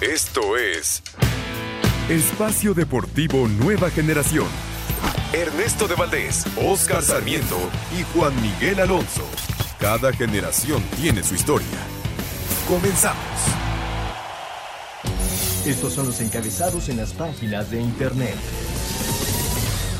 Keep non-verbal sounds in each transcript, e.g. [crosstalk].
Esto es Espacio Deportivo Nueva Generación. Ernesto de Valdés, Oscar Sarmiento y Juan Miguel Alonso. Cada generación tiene su historia. Comenzamos. Estos son los encabezados en las páginas de internet.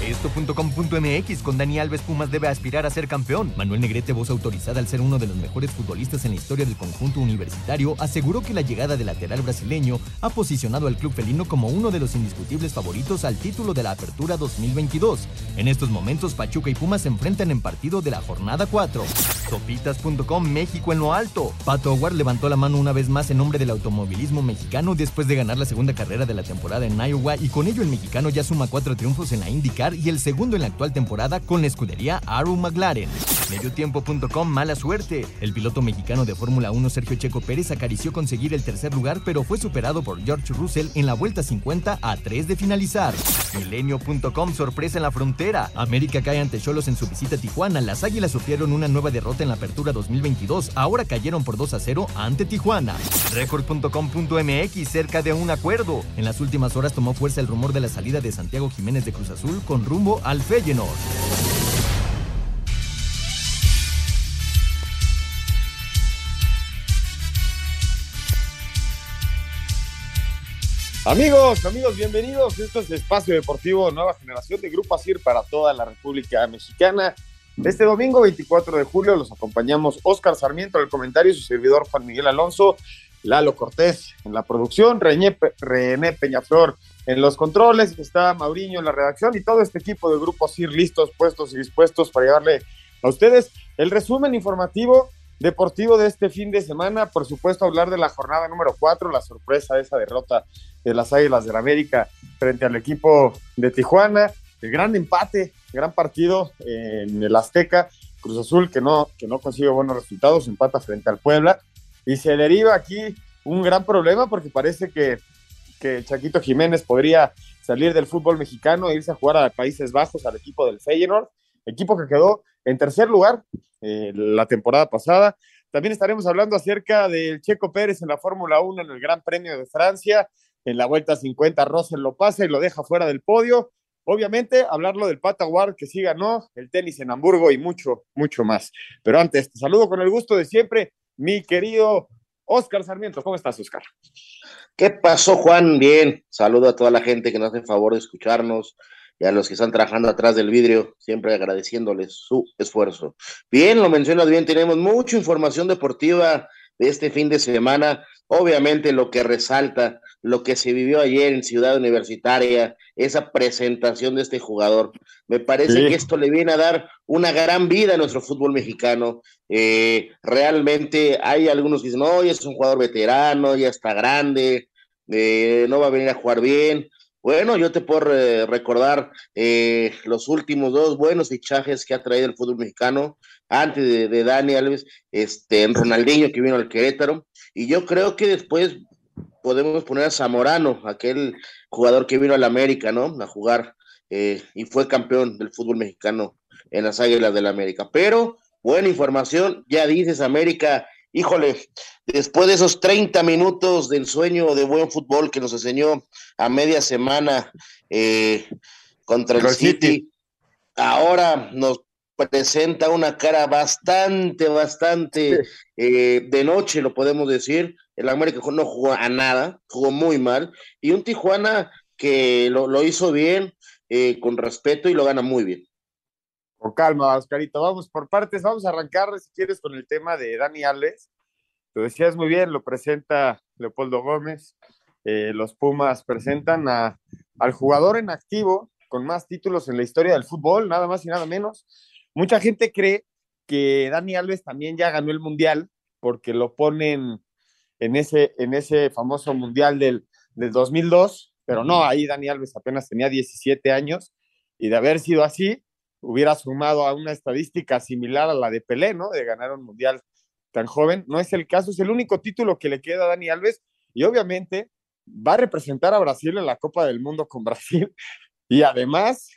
Esto.com.mx con Dani Alves Pumas debe aspirar a ser campeón. Manuel Negrete, voz autorizada al ser uno de los mejores futbolistas en la historia del conjunto universitario, aseguró que la llegada del lateral brasileño ha posicionado al club felino como uno de los indiscutibles favoritos al título de la Apertura 2022. En estos momentos, Pachuca y Pumas se enfrentan en partido de la jornada 4. Sopitas.com México en lo alto. Pato Howard levantó la mano una vez más en nombre del automovilismo mexicano después de ganar la segunda carrera de la temporada en Iowa y con ello el mexicano ya suma cuatro triunfos en la IndyCar y el segundo en la actual temporada con la escudería Aru McLaren. Mediotiempo.com, mala suerte. El piloto mexicano de Fórmula 1 Sergio Checo Pérez acarició conseguir el tercer lugar, pero fue superado por George Russell en la vuelta 50 a 3 de finalizar. Milenio.com, sorpresa en la frontera. América cae ante Cholos en su visita a Tijuana. Las Águilas sufrieron una nueva derrota en la apertura 2022. Ahora cayeron por 2 a 0 ante Tijuana. Record.com.mx, cerca de un acuerdo. En las últimas horas tomó fuerza el rumor de la salida de Santiago Jiménez de Cruz Azul con rumbo al Feyenoord. Amigos, amigos, bienvenidos. Esto es Espacio Deportivo Nueva Generación de Grupo ASIR para toda la República Mexicana. Este domingo 24 de julio los acompañamos Oscar Sarmiento en el comentario, su servidor Juan Miguel Alonso, Lalo Cortés en la producción, René, René Peñaflor en los controles, está Mauriño en la redacción y todo este equipo de Grupo ASIR listos, puestos y dispuestos para llevarle a ustedes el resumen informativo deportivo de este fin de semana. Por supuesto, hablar de la jornada número 4, la sorpresa de esa derrota de las Águilas del la América frente al equipo de Tijuana. El gran empate, gran partido en el Azteca. Cruz Azul que no, que no consigue buenos resultados, empata frente al Puebla. Y se deriva aquí un gran problema porque parece que, que Chaquito Jiménez podría salir del fútbol mexicano e irse a jugar a Países Bajos al equipo del Feyenoord, equipo que quedó en tercer lugar eh, la temporada pasada. También estaremos hablando acerca del Checo Pérez en la Fórmula 1 en el Gran Premio de Francia. En la vuelta 50, Russell lo pasa y lo deja fuera del podio. Obviamente, hablarlo del Pata que sí ganó, el tenis en Hamburgo y mucho, mucho más. Pero antes, te saludo con el gusto de siempre, mi querido Oscar Sarmiento. ¿Cómo estás, Oscar? ¿Qué pasó, Juan? Bien. Saludo a toda la gente que nos hace el favor de escucharnos y a los que están trabajando atrás del vidrio, siempre agradeciéndoles su esfuerzo. Bien, lo mencionas bien, tenemos mucha información deportiva de este fin de semana. Obviamente lo que resalta, lo que se vivió ayer en Ciudad Universitaria, esa presentación de este jugador. Me parece que esto le viene a dar una gran vida a nuestro fútbol mexicano. Eh, realmente hay algunos que dicen, no, ya es un jugador veterano, ya está grande, eh, no va a venir a jugar bien. Bueno, yo te puedo recordar eh, los últimos dos buenos fichajes que ha traído el fútbol mexicano, antes de, Dani Alves, este, en Ronaldinho que vino al Querétaro, y yo creo que después podemos poner a Zamorano, aquel jugador que vino al América, ¿no? A jugar eh, y fue campeón del fútbol mexicano en las Águilas del América. Pero, buena información, ya dices, América híjole, después de esos 30 minutos del sueño de buen fútbol que nos enseñó a media semana eh, contra el City, ahora nos presenta una cara bastante, bastante eh, de noche, lo podemos decir. El América no jugó a nada, jugó muy mal. Y un Tijuana que lo, hizo bien, eh, con respeto y lo gana muy bien. Con calma, Oscarito. Vamos por partes. Vamos a arrancar, si quieres, con el tema de Dani Alves. Lo decías muy bien, lo presenta Leopoldo Gómez. Eh, los Pumas presentan al jugador en activo con más títulos en la historia del fútbol, nada más y nada menos. Mucha gente cree que Dani Alves también ya ganó el Mundial porque lo ponen en ese, en ese famoso Mundial del, del 2002, pero no, ahí Dani Alves apenas tenía 17 años y de haber sido así, hubiera sumado a una estadística similar a la de Pelé, ¿no? De ganar un Mundial tan joven. No es el caso, es el único título que le queda a Dani Alves y obviamente va a representar a Brasil en la Copa del Mundo con [laughs] Brasil y además,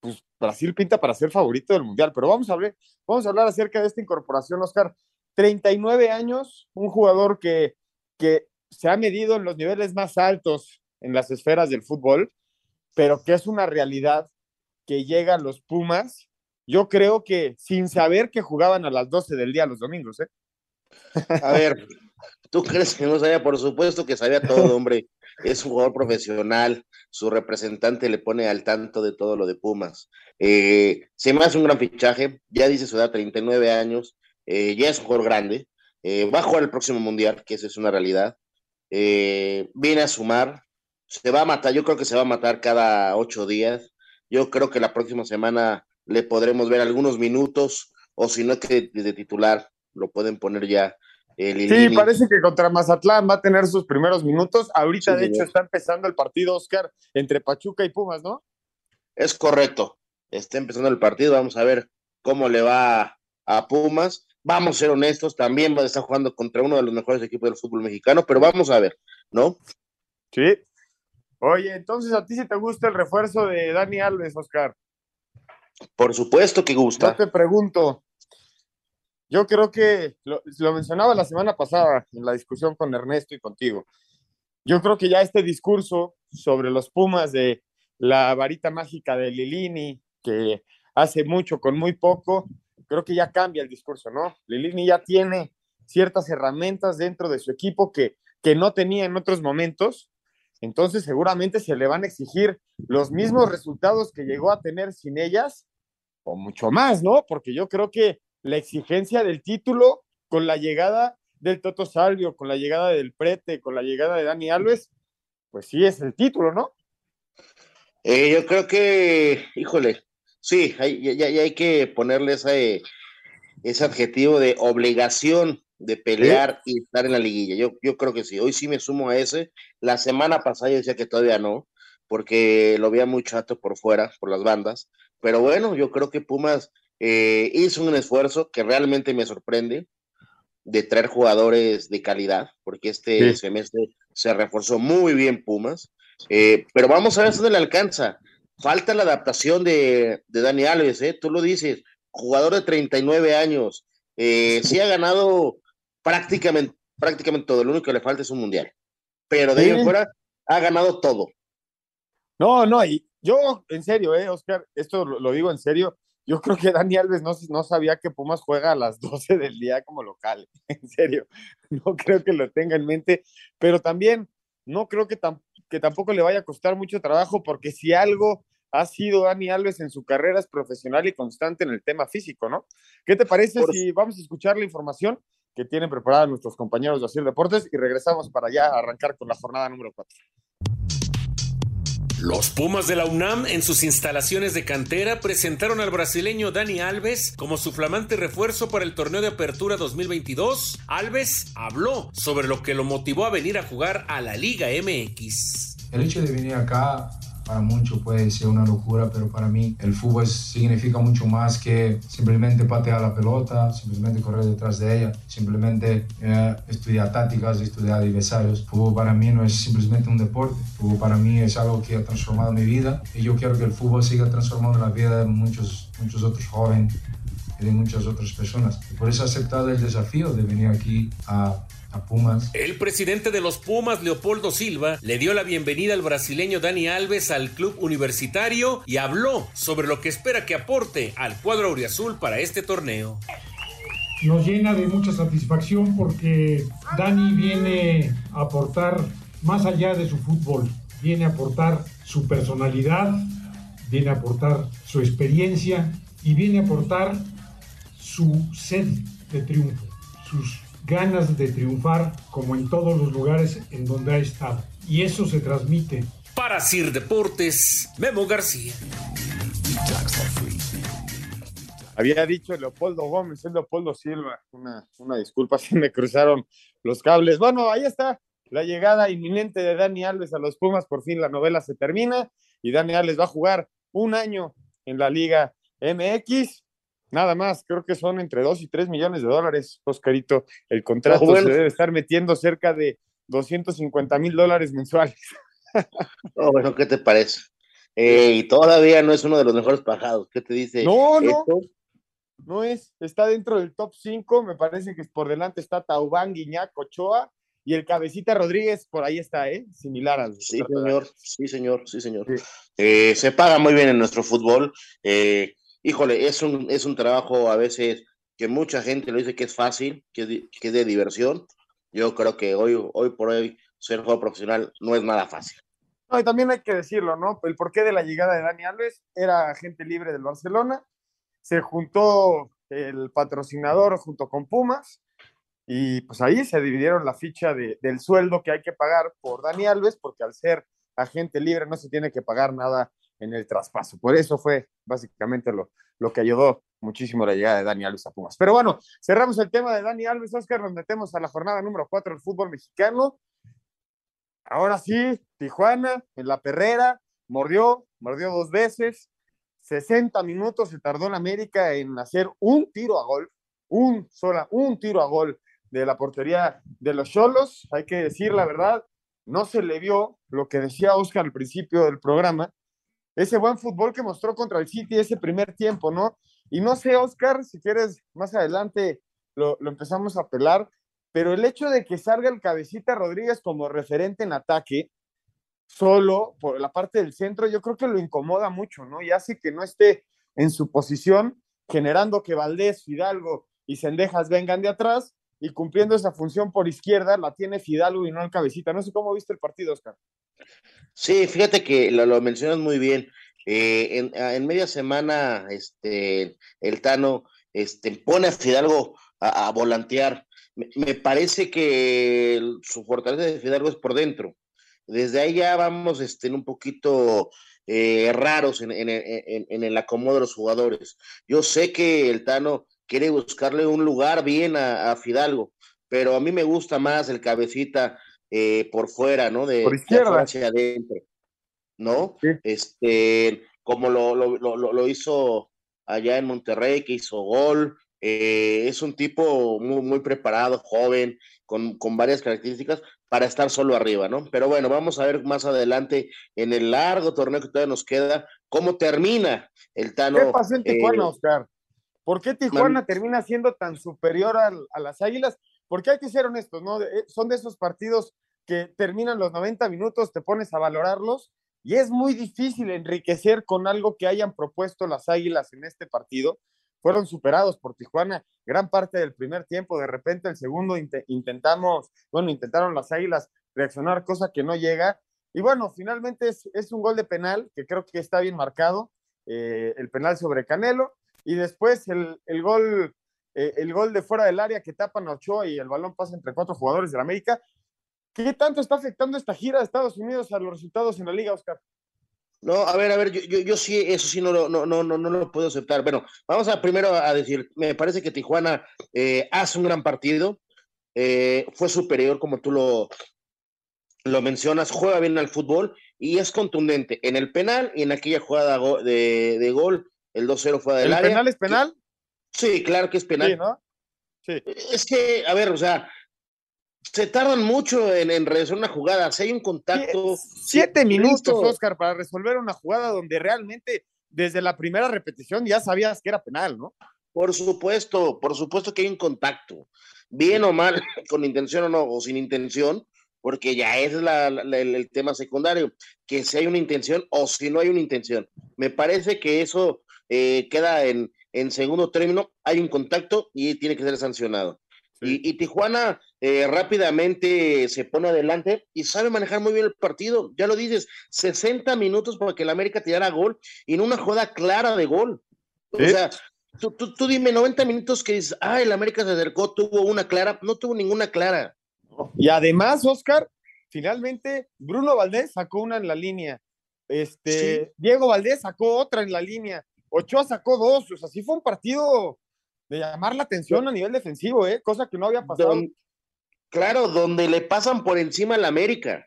pues Brasil pinta para ser favorito del Mundial, pero vamos a hablar, vamos a hablar acerca de esta incorporación, Oscar. 39 años, un jugador que, que se ha medido en los niveles más altos en las esferas del fútbol, pero que es una realidad que llega a los Pumas. Yo creo que sin saber que jugaban a las 12 del día los domingos, ¿eh? A ver, ¿tú crees que no sabía? Por supuesto que sabía todo, [laughs] hombre. Es un jugador profesional, su representante le pone al tanto de todo lo de Pumas. Eh, se me hace un gran fichaje, ya dice su edad, 39 años, eh, ya es un jugador grande, eh, va a jugar el próximo mundial, que esa es una realidad. viene a sumar, se va a matar, yo creo que se va a matar cada ocho días. Yo creo que la próxima semana le podremos ver algunos minutos, o si no que de titular lo pueden poner ya. sí, parece que contra Mazatlán va a tener sus primeros minutos. Ahorita, de hecho, está empezando el partido, Oscar, entre Pachuca y Pumas, ¿no? Es correcto. Está empezando el partido. Vamos a ver cómo le va a Pumas. Vamos a ser honestos, también va a estar jugando contra uno de los mejores equipos del fútbol mexicano, pero vamos a ver, ¿no? Sí, Oye, entonces a ti si te gusta el refuerzo de Dani Alves, Oscar. Por supuesto que gusta. Yo te pregunto, yo creo que lo, mencionaba la semana pasada en la discusión con Ernesto y contigo. Yo creo que ya este discurso sobre los Pumas de la varita mágica de Lilini, que hace mucho con muy poco, creo que ya cambia el discurso, ¿no? Lilini ya tiene ciertas herramientas dentro de su equipo que, que no tenía en otros momentos entonces seguramente se le van a exigir los mismos resultados que llegó a tener sin ellas, o mucho más, ¿no? Porque yo creo que la exigencia del título con la llegada del Toto Salvio, con la llegada del Prete, con la llegada de Dani Alves, pues sí es el título, ¿no? Eh, yo creo que, híjole, sí, ya, hay que ponerle ese, ese adjetivo de obligación de pelear y estar en la liguilla. Yo, yo creo que sí. Hoy sí me sumo a ese. La semana pasada yo decía que todavía no, porque lo veía muy chato por fuera, por las bandas. Pero bueno, yo creo que Pumas eh, hizo un esfuerzo que realmente me sorprende de traer jugadores de calidad, porque este semestre se reforzó muy bien Pumas. Eh, pero vamos a ver si le alcanza. Falta la adaptación de, de Dani Alves, ¿eh? tú lo dices, jugador de 39 años. Eh, sí ha ganado prácticamente, prácticamente todo. Lo único que le falta es un mundial. Pero de ahí en fuera ha ganado todo. No, no, y yo, en serio, eh, Oscar, esto lo, digo en serio. Yo creo que Dani Alves no, no sabía que Pumas juega a las [laughs] 12 del día como local. [laughs] En serio, no creo que lo tenga en mente. Pero también no creo que, que tampoco le vaya a costar mucho trabajo, porque si algo ha sido Dani Alves en su carrera es profesional y constante en el tema físico, ¿no? ¿Qué te parece si vamos a escuchar la información que tienen preparadas nuestros compañeros de Asir Deportes y regresamos para ya arrancar con la jornada número 4. Los Pumas de la UNAM en sus instalaciones de cantera presentaron al brasileño Dani Alves como su flamante refuerzo para el torneo de apertura 2022. Alves habló sobre lo que lo motivó a venir a jugar a la Liga MX. El hecho de venir acá para muchos puede ser una locura, pero para mí el fútbol significa mucho más que simplemente patear la pelota, simplemente correr detrás de ella, simplemente eh, estudiar tácticas, estudiar adversarios. El fútbol para mí no es simplemente un deporte, el fútbol para mí es algo que ha transformado mi vida y yo quiero que el fútbol siga transformando la vida de muchos, muchos otros jóvenes y de muchas otras personas. por eso he aceptado el desafío de venir aquí a Pumas. El presidente de los Pumas, Leopoldo Silva, le dio la bienvenida al brasileño Dani Alves al club universitario y habló sobre lo que espera que aporte al cuadro auriazul para este torneo. Nos llena de mucha satisfacción porque Dani viene a aportar más allá de su fútbol, viene a aportar su personalidad, viene a aportar su experiencia y viene a aportar su sed de triunfo, sus ganas de triunfar como en todos los lugares en donde ha estado. Y eso se transmite. Para Sir Deportes, Memo García. Había dicho Leopoldo Gómez, es Leopoldo Silva. Una, una disculpa [laughs] si me cruzaron los cables. Bueno, ahí está la llegada inminente de Dani Alves a los Pumas. Por fin la novela se termina y Dani Alves va a jugar un año en la Liga MX. Nada más, creo que son entre 2 y 3 millones de dólares, Oscarito. El contrato se debe estar metiendo cerca de 250 mil dólares mensuales. [laughs] bueno, ¿qué te parece? Eh, y todavía no es uno de los mejores pagados. ¿Qué te dice? No, no. No es. Está dentro del top 5. Me parece que por delante está Taubán, Guiñac, Ochoa y el Cabecita Rodríguez. Por ahí está, ¿eh? Similar al. Sí, señor. Sí, señor. Sí, señor. Eh, se paga muy bien en nuestro fútbol. Eh, híjole, es un, es un trabajo a veces que mucha gente lo dice que es fácil, que, es de diversión. Yo creo que hoy, hoy por hoy ser jugador profesional no es nada fácil. No, y también hay que decirlo, ¿no? El porqué de la llegada de Dani Alves era agente libre del Barcelona, se juntó el patrocinador junto con Pumas y pues ahí se dividieron la ficha de, del sueldo que hay que pagar por Dani Alves, porque al ser agente libre no se tiene que pagar nada en el traspaso. Por eso fue básicamente lo, lo que ayudó muchísimo la llegada de Dani Alves a Pumas. Pero bueno, cerramos el tema de Dani Alves, Oscar, nos metemos a la jornada número 4 del fútbol mexicano. Ahora sí, Tijuana en la perrera, mordió, mordió dos veces, 60 minutos se tardó en América en hacer un tiro a gol, un sola, un tiro a gol de la portería de los Cholos. Hay que decir la verdad, no se le vio lo que decía Oscar al principio del programa, ese buen fútbol que mostró contra el City ese primer tiempo, ¿no? Y no sé, Oscar, si quieres, más adelante lo, lo empezamos a pelar, pero el hecho de que salga el cabecita Rodríguez como referente en ataque, solo por la parte del centro, yo creo que lo incomoda mucho, ¿no? Y hace que no esté en su posición, generando que Valdés, Fidalgo y Sendejas vengan de atrás y cumpliendo esa función por izquierda, la tiene Fidalgo y no el cabecita. No sé cómo viste el partido, Oscar. Sí, fíjate que lo, mencionas muy bien. Eh, en, media semana, este, el Tano este, pone a Fidalgo a volantear me, parece que su fortaleza de Fidalgo es por dentro. Desde ahí ya vamos este, un poquito eh, raros en, el acomodo de los jugadores. Yo sé que el Tano quiere buscarle un lugar bien a, Fidalgo, pero a mí me gusta más el cabecita eh, por fuera, ¿no? De, por izquierda. hacia adentro, ¿no? Este, como lo, lo, lo, hizo allá en Monterrey, que hizo gol, eh, es un tipo muy, muy preparado, joven, con, con, varias características para estar solo arriba, ¿no? Pero bueno, vamos a ver más adelante en el largo torneo que todavía nos queda, cómo termina el Tano. ¿Qué pasó en Tijuana, eh, Oscar? ¿Por qué Tijuana termina siendo tan superior a las Águilas? Porque hay que ser honestos, ¿no? Eh, son de esos partidos que terminan los 90 minutos, te pones a valorarlos y es muy difícil enriquecer con algo que hayan propuesto las Águilas en este partido fueron superados por Tijuana gran parte del primer tiempo. De repente, el segundo intentamos, bueno, intentaron las Águilas reaccionar, cosa que no llega. Y bueno, finalmente es, un gol de penal que creo que está bien marcado, eh, el penal sobre Canelo. Y después el, gol, eh, el gol de fuera del área que tapan a Ochoa y el balón pasa entre cuatro jugadores de la América. ¿Qué tanto está afectando esta gira de Estados Unidos a los resultados en la liga, Oscar? No, a ver, a ver, yo, yo, yo, sí, eso sí no, no, no, no, no lo puedo aceptar. Bueno, vamos a primero a decir, me parece que Tijuana eh, hace un gran partido, eh, fue superior como tú lo, lo mencionas, juega bien al fútbol y es contundente en el penal y en aquella jugada de, de gol, el 2-0 fue del área. ¿El penal es penal? Sí, claro que es penal. Sí, ¿no? Sí. Es que, a ver, o sea, se tardan mucho en, en resolver una jugada. Si hay un contacto. Siete minutos, Oscar, para resolver una jugada donde realmente desde la primera repetición ya sabías que era penal, ¿no? Por supuesto, por supuesto que hay un contacto. Bien o mal, [laughs] con intención o no, o sin intención, porque ya es la, el, tema secundario, que si hay una intención o si no hay una intención. Me parece que eso eh, queda en, en segundo término, hay un contacto y tiene que ser sancionado. Y, Tijuana eh, rápidamente se pone adelante y sabe manejar muy bien el partido. Ya lo dices, 60 minutos para que el América tirara gol y en una joda clara de gol. O sea, tú, tú, dime 90 minutos que dices, ah, el América se acercó, tuvo una clara, no tuvo ninguna clara. Y además, Oscar, finalmente Bruno Valdés sacó una en la línea. Este, Diego Valdés sacó otra en la línea. Ochoa sacó dos. O sea, sí fue un partido de llamar la atención a nivel defensivo, ¿eh? cosa que no había pasado. Claro, donde le pasan por encima a la América.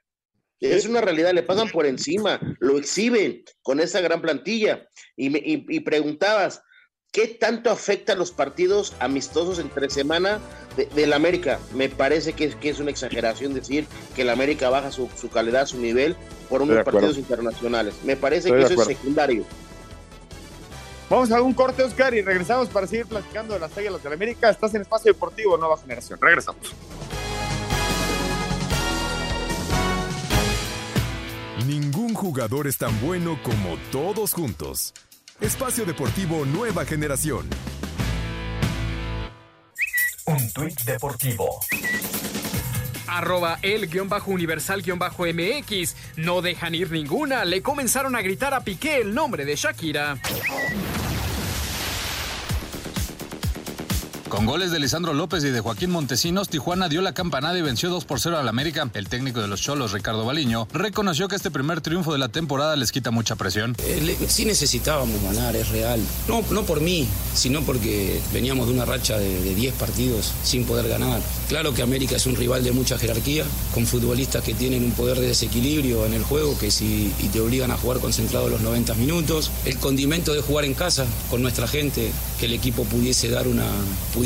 Es una realidad, le pasan por encima, lo exhiben con esa gran plantilla. Y, me, y, preguntabas, ¿qué tanto afecta los partidos amistosos entre semana de, la América? Me parece que es, que es una exageración decir que la América baja su, calidad, su nivel por unos partidos internacionales. Me parece que eso es secundario. Vamos a un corte, Oscar, y regresamos para seguir platicando de las Águilas de la América. Estás en Espacio Deportivo Nueva Generación. Regresamos. Ningún jugador es tan bueno como todos juntos. Espacio Deportivo Nueva Generación. Un tuit deportivo. Arroba el guion bajo universal guion bajo MX. No dejan ir ninguna. Le comenzaron a gritar a Piqué el nombre de Shakira. Con goles de Lisandro López y de Joaquín Montesinos, Tijuana dio la campanada y venció 2 por 0 al América. El técnico de los Cholos, Ricardo Baliño, reconoció que este primer triunfo de la temporada les quita mucha presión. Eh, sí necesitábamos ganar, es real. No, no por mí, sino porque veníamos de una racha de 10 partidos sin poder ganar. Claro que América es un rival de mucha jerarquía, con futbolistas que tienen un poder de desequilibrio en el juego que si y te obligan a jugar concentrado los 90 minutos. El condimento de jugar en casa con nuestra gente, que el equipo pudiese dar una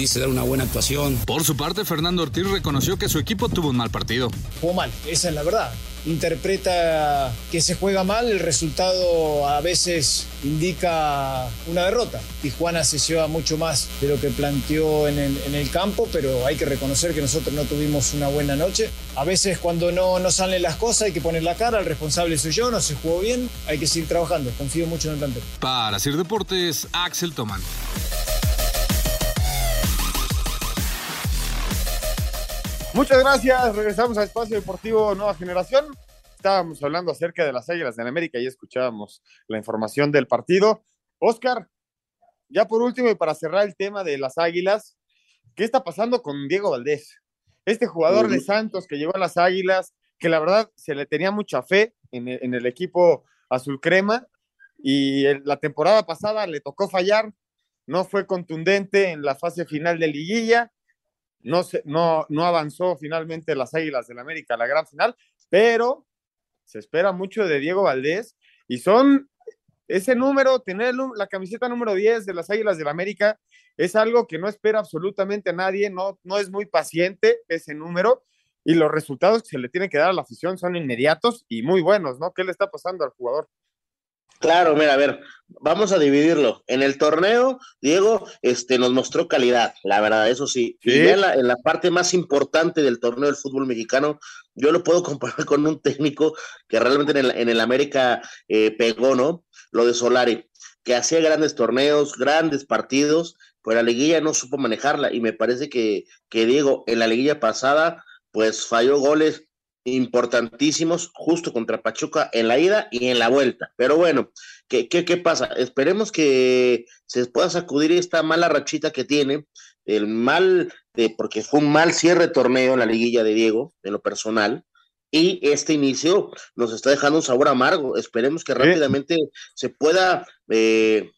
dar una buena actuación. Por su parte, Fernando Ortiz reconoció que su equipo tuvo un mal partido. Jugó mal, esa es la verdad. Interpreta que se juega mal, el resultado a veces indica una derrota. Tijuana se lleva mucho más de lo que planteó en el, campo, pero hay que reconocer que nosotros no tuvimos una buena noche. A veces cuando no, no salen las cosas hay que poner la cara, el responsable soy yo, no se jugó bien, hay que seguir trabajando, confío mucho en el plantel. Para hacer deportes, Axel Toman. Muchas gracias. Regresamos a Espacio Deportivo Nueva Generación. Estábamos hablando acerca de las Águilas de América y escuchábamos la información del partido. Oscar, ya por último y para cerrar el tema de las Águilas, ¿qué está pasando con Diego Valdés? Este jugador de Santos que llegó a las Águilas, que la verdad se le tenía mucha fe en el, en el equipo azul crema y la temporada pasada le tocó fallar, no fue contundente en la fase final de liguilla no, se, no, no avanzó finalmente las Águilas del América a la gran final, pero se espera mucho de Diego Valdés y son ese número, tener la camiseta número 10 de las Águilas del América es algo que no espera absolutamente a nadie, no, no es muy paciente ese número y los resultados que se le tienen que dar a la afición son inmediatos y muy buenos, ¿no? ¿Qué le está pasando al jugador? Claro, mira, a ver, vamos a dividirlo. En el torneo, Diego este, nos mostró calidad, la verdad, eso sí. Y en la, parte más importante del torneo del fútbol mexicano, yo lo puedo [laughs] comparar con un técnico que realmente en el, América eh, pegó, ¿no? Lo de Solari, que hacía grandes torneos, grandes partidos, pero la liguilla no supo manejarla. Y me parece que, que Diego en la liguilla pasada, pues falló goles importantísimos justo contra Pachuca en la ida y en la vuelta. Pero bueno, ¿qué, qué, qué pasa? Esperemos que se pueda sacudir esta mala rachita que tiene, el mal, de, porque fue un mal cierre de torneo en la liguilla de Diego, en lo personal, y este inicio nos está dejando un sabor amargo. Esperemos que rápidamente se pueda eh,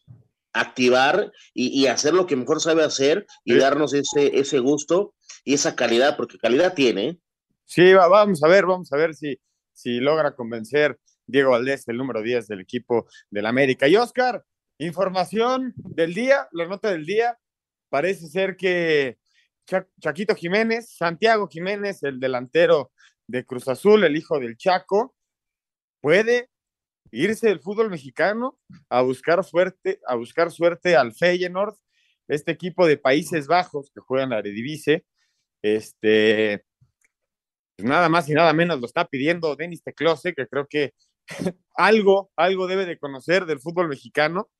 activar y, hacer lo que mejor sabe hacer y darnos ese, ese gusto y esa calidad, porque calidad tiene. Sí, vamos a ver, vamos a ver si, si logra convencer Diego Valdés, el número 10 del equipo del América. Y Oscar, información del día, la nota del día. Parece ser que Chaquito Jiménez, Santiago Jiménez, el delantero de Cruz Azul, el hijo del Chaco, puede irse del fútbol mexicano a buscar suerte, a buscar suerte al Feyenoord, este equipo de Países Bajos que juega en la Eredivisie. Este, pues, nada más y nada menos lo está pidiendo Denis Teclose, que creo que [laughs] algo, algo debe de conocer del fútbol mexicano.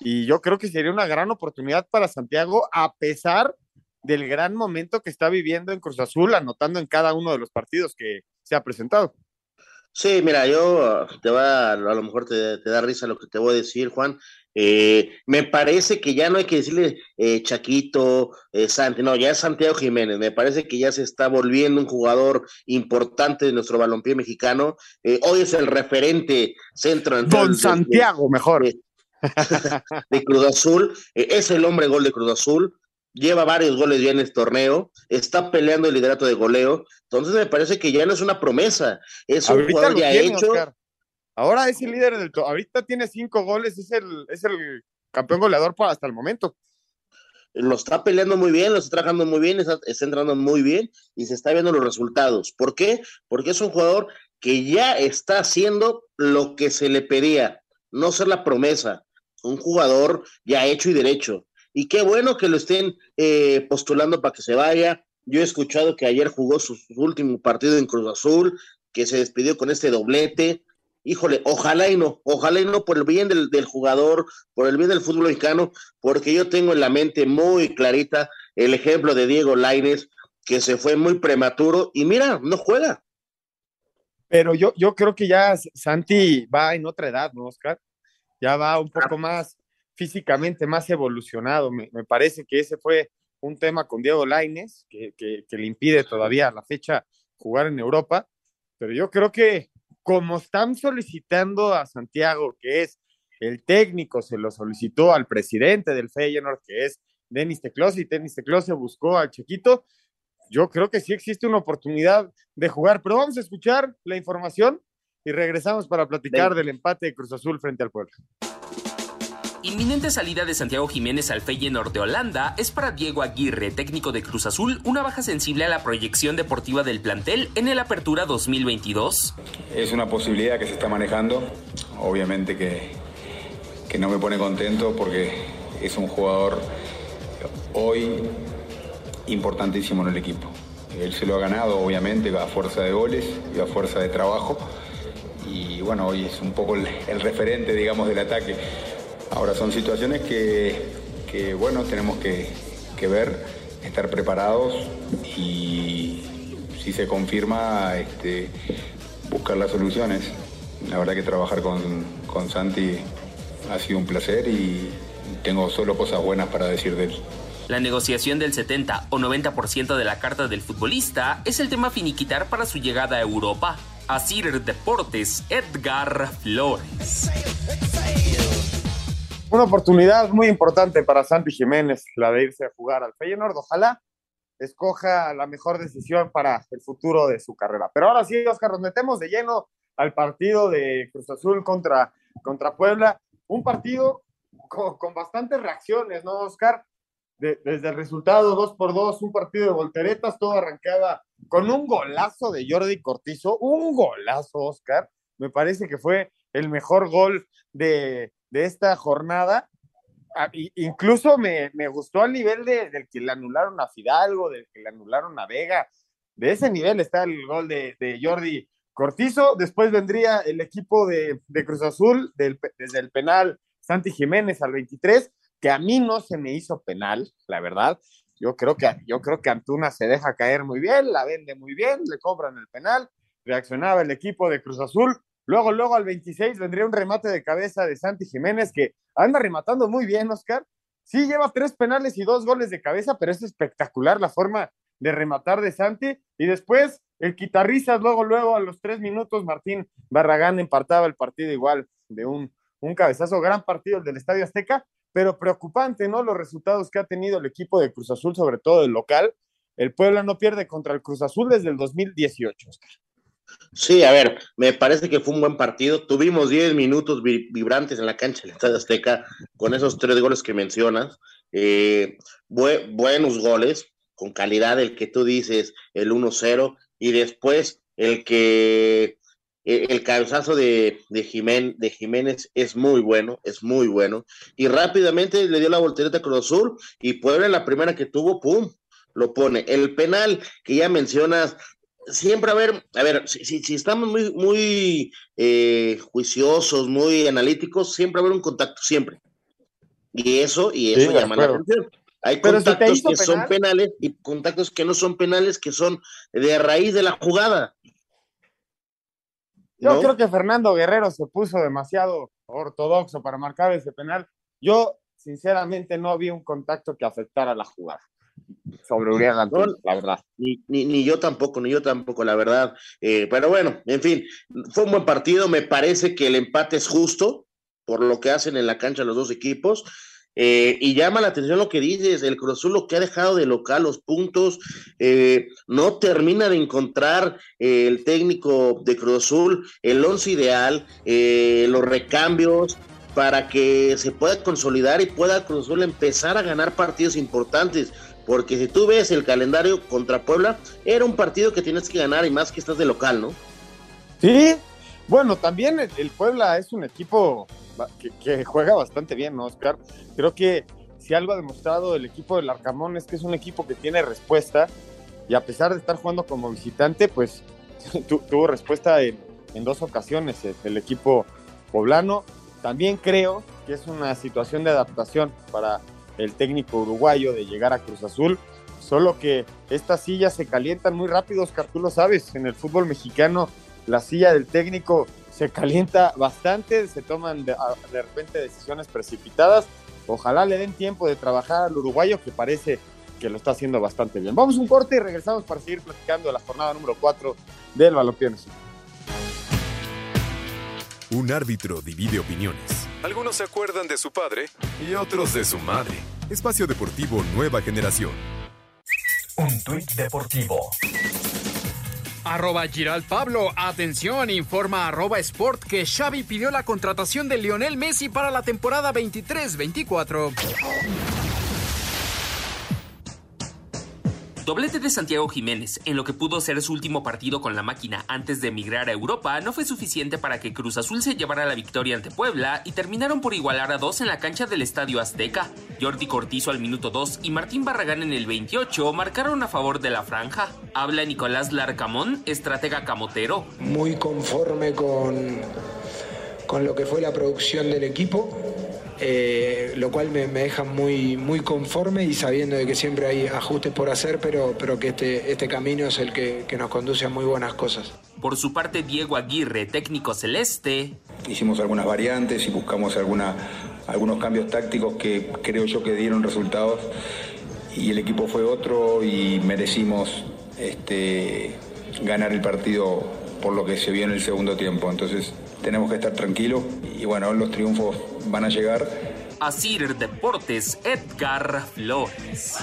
Y yo creo que sería una gran oportunidad para Santiago, a pesar del gran momento que está viviendo en Cruz Azul, anotando en cada uno de los partidos que se ha presentado. Sí, mira, yo te va, a lo mejor te, te, da risa lo que te voy a decir, Juan. Eh, me parece que ya no hay que decirle eh, Chaquito, eh, Santi, no, ya es Santiago Jiménez. Me parece que ya se está volviendo un jugador importante de nuestro balompié mexicano. hoy es el referente centro. Don Santiago, mejor. [laughs] de Cruz Azul, es el hombre gol de Cruz Azul. lleva varios goles ya en este torneo, está peleando el liderato de goleo, entonces me parece que ya no es una promesa, es un jugador ya hecho. Ahora es el líder del ahorita tiene cinco goles, es el, es el campeón goleador hasta el momento. Lo está peleando muy bien, lo está trabajando muy bien, está, está entrando muy bien y se está viendo los resultados. ¿Por qué? Porque es un jugador que ya está haciendo lo que se le pedía, no ser la promesa, un jugador ya hecho y derecho. Y qué bueno que lo estén eh, postulando para que se vaya. Yo he escuchado que ayer jugó su, último partido en Cruz Azul, que se despidió con este doblete. Híjole, ojalá y no, ojalá y no por el bien del, del jugador, por el bien del fútbol mexicano, porque yo tengo en la mente muy clarita el ejemplo de Diego Laines, que se fue muy prematuro y mira, no juega. Pero yo, yo creo que ya Santi va en otra edad, ¿no, Oscar? Ya va un poco más físicamente más evolucionado. Me, parece que ese fue un tema con Diego Laines, que, que, le impide todavía a la fecha jugar en Europa. Pero yo creo que como están solicitando a Santiago, que es el técnico, se lo solicitó al presidente del Feyenoord, que es Denis Teclos, y Denis Teclos se buscó al Chiquito, yo creo que sí existe una oportunidad de jugar, pero vamos a escuchar la información y regresamos para platicar del empate de Cruz Azul frente al pueblo. Inminente salida de Santiago Jiménez al Feyenoord de Holanda es para Diego Aguirre, técnico de Cruz Azul, una baja sensible a la proyección deportiva del plantel en el Apertura 2022. Es una posibilidad que se está manejando, obviamente que, que no me pone contento porque es un jugador hoy importantísimo en el equipo. Él se lo ha ganado, obviamente, a fuerza de goles y a fuerza de trabajo. Y bueno, hoy es un poco el, referente, digamos, del ataque. Ahora son situaciones que, bueno, tenemos que, ver, estar preparados y si se confirma, este, buscar las soluciones. La verdad que trabajar con, con Santi ha sido un placer y tengo solo cosas buenas para decir de él. La negociación del 70 o 90% de la carta del futbolista es el tema finiquitar para su llegada a Europa. Asir Deportes, Edgar Flores. Una oportunidad muy importante para Santi Jiménez, la de irse a jugar al Feyenoord. Ojalá escoja la mejor decisión para el futuro de su carrera. Pero ahora sí, Oscar, nos metemos de lleno al partido de Cruz Azul contra, contra Puebla. Un partido con, con bastantes reacciones, ¿no, Oscar? desde el resultado 2 por 2, un partido de volteretas, todo arrancaba con un golazo de Jordi Cortizo, un golazo, Oscar. Me parece que fue el mejor gol de, esta jornada. Ah, incluso me, gustó al nivel de, del que le anularon a Fidalgo, del que le anularon a Vega. De ese nivel está el gol de, Jordi Cortizo. Después vendría el equipo de, Cruz Azul desde el penal Santi Jiménez al 23 que a mí no se me hizo penal, la verdad. Yo creo que, yo creo que Antuna se deja caer muy bien, la vende muy bien, le cobran el penal, reaccionaba el equipo de Cruz Azul. Luego, luego al 26 vendría un remate de cabeza de Santi Jiménez que anda rematando muy bien, Oscar. Sí, lleva tres penales y dos goles de cabeza, pero es espectacular la forma de rematar de Santi. Y después el quitarrizas, luego, luego a los tres minutos, Martín Barragán empataba el partido igual de un, un cabezazo, gran partido el del Estadio Azteca pero preocupante, ¿no? Los resultados que ha tenido el equipo de Cruz Azul, sobre todo el local. El Puebla no pierde contra el Cruz Azul desde el 2018. Sí, a ver, me parece que fue un buen partido. Tuvimos 10 minutos vibrantes en la cancha del Estadio Azteca con esos tres goles que mencionas. Eh, buenos goles, con calidad, el que tú dices, el 1-0, y después el que eh, el cabezazo de, Jiménez es muy bueno, es muy bueno. Y rápidamente le dio la voltereta a Cruz Azul y Puebla la primera que tuvo, ¡pum! Lo pone. El penal que ya mencionas, siempre a ver, a ver, si, si, estamos muy, muy eh, juiciosos, muy analíticos, siempre a haber un contacto, siempre. Y eso, y eso llama la atención. Hay contactos que son penales y contactos que no son penales, que son de raíz de la jugada. Yo creo que Fernando Guerrero se puso demasiado ortodoxo para marcar ese penal. Yo, sinceramente, no vi un contacto que afectara la jugada sobre Uriel la verdad. Ni, ni, yo tampoco, ni yo tampoco, la verdad. Eh, pero bueno, en fin, fue un buen partido. Me parece que el empate es justo por lo que hacen en la cancha los dos equipos. Eh, y llama la atención lo que dices, el Cruz Azul lo que ha dejado de local, los puntos, eh, no termina de encontrar eh, el técnico de Cruz Azul, el once ideal, los recambios para que se pueda consolidar y pueda Cruz Azul empezar a ganar partidos importantes. Porque si tú ves el calendario contra Puebla, era un partido que tienes que ganar y más que estás de local, ¿no? Sí, bueno, también el, Puebla es un equipo que, juega bastante bien, ¿no, Oscar? Creo que si algo ha demostrado el equipo del Arcamón es que es un equipo que tiene respuesta y a pesar de estar jugando como visitante, pues [laughs] tuvo respuesta en, dos ocasiones el equipo poblano. También creo que es una situación de adaptación para el técnico uruguayo de llegar a Cruz Azul. Solo que estas sillas se calientan muy rápido, Oscar, tú lo sabes, en el fútbol mexicano la silla del técnico se calienta bastante, se toman de, repente decisiones precipitadas. Ojalá le den tiempo de trabajar al uruguayo que parece que lo está haciendo bastante bien. Vamos un corte y regresamos para seguir platicando de la jornada número 4 del Balompié Un árbitro divide opiniones. Algunos se acuerdan de su padre y otros de su madre. Espacio Deportivo Nueva Generación. Un tuit deportivo. Arroba Giral Pablo, atención, informa arroba Sport que Xavi pidió la contratación de Lionel Messi para la temporada 23-24. Doblete de Santiago Jiménez en lo que pudo ser su último partido con la máquina antes de emigrar a Europa no fue suficiente para que Cruz Azul se llevara la victoria ante Puebla y terminaron por igualar a dos en la cancha del Estadio Azteca. Jordi Cortizo al minuto 2 y Martín Barragán en el 28 marcaron a favor de la franja. Habla Nicolás Larcamón, estratega camotero. Muy conforme con, con lo que fue la producción del equipo eh, lo cual me, deja muy, muy conforme y sabiendo de que siempre hay ajustes por hacer, pero, pero que este, este camino es el que, nos conduce a muy buenas cosas. Por su parte, Diego Aguirre, técnico celeste. Hicimos algunas variantes y buscamos alguna, algunos cambios tácticos que creo yo que dieron resultados y el equipo fue otro y merecimos este, ganar el partido por lo que se vio en el segundo tiempo. Entonces tenemos que estar tranquilos y bueno, los triunfos van a llegar. Asir Deportes, Edgar Flores.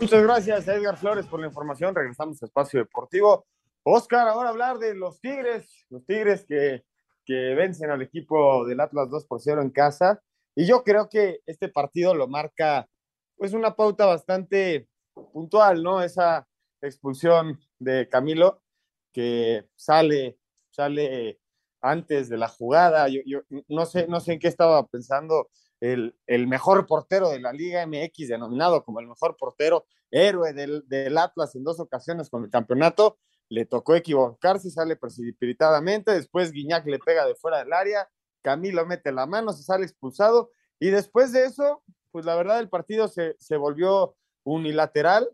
Muchas gracias Edgar Flores por la información. Regresamos a Espacio Deportivo. Oscar, ahora hablar de los Tigres, los Tigres que, que vencen al equipo del Atlas 2 por 0 en casa. Y yo creo que este partido lo marca pues una pauta bastante puntual, ¿no? Esa expulsión de Camilo que sale, sale antes de la jugada. Yo, no, sé, no sé en qué estaba pensando el, mejor portero de la Liga MX, denominado como el mejor portero, héroe del, del Atlas en dos ocasiones con el campeonato. Le tocó equivocarse, sale precipitadamente. Después Guiñac le pega de fuera del área. Camilo mete la mano, se sale expulsado. Y después de eso, pues la verdad, el partido se, se volvió unilateral.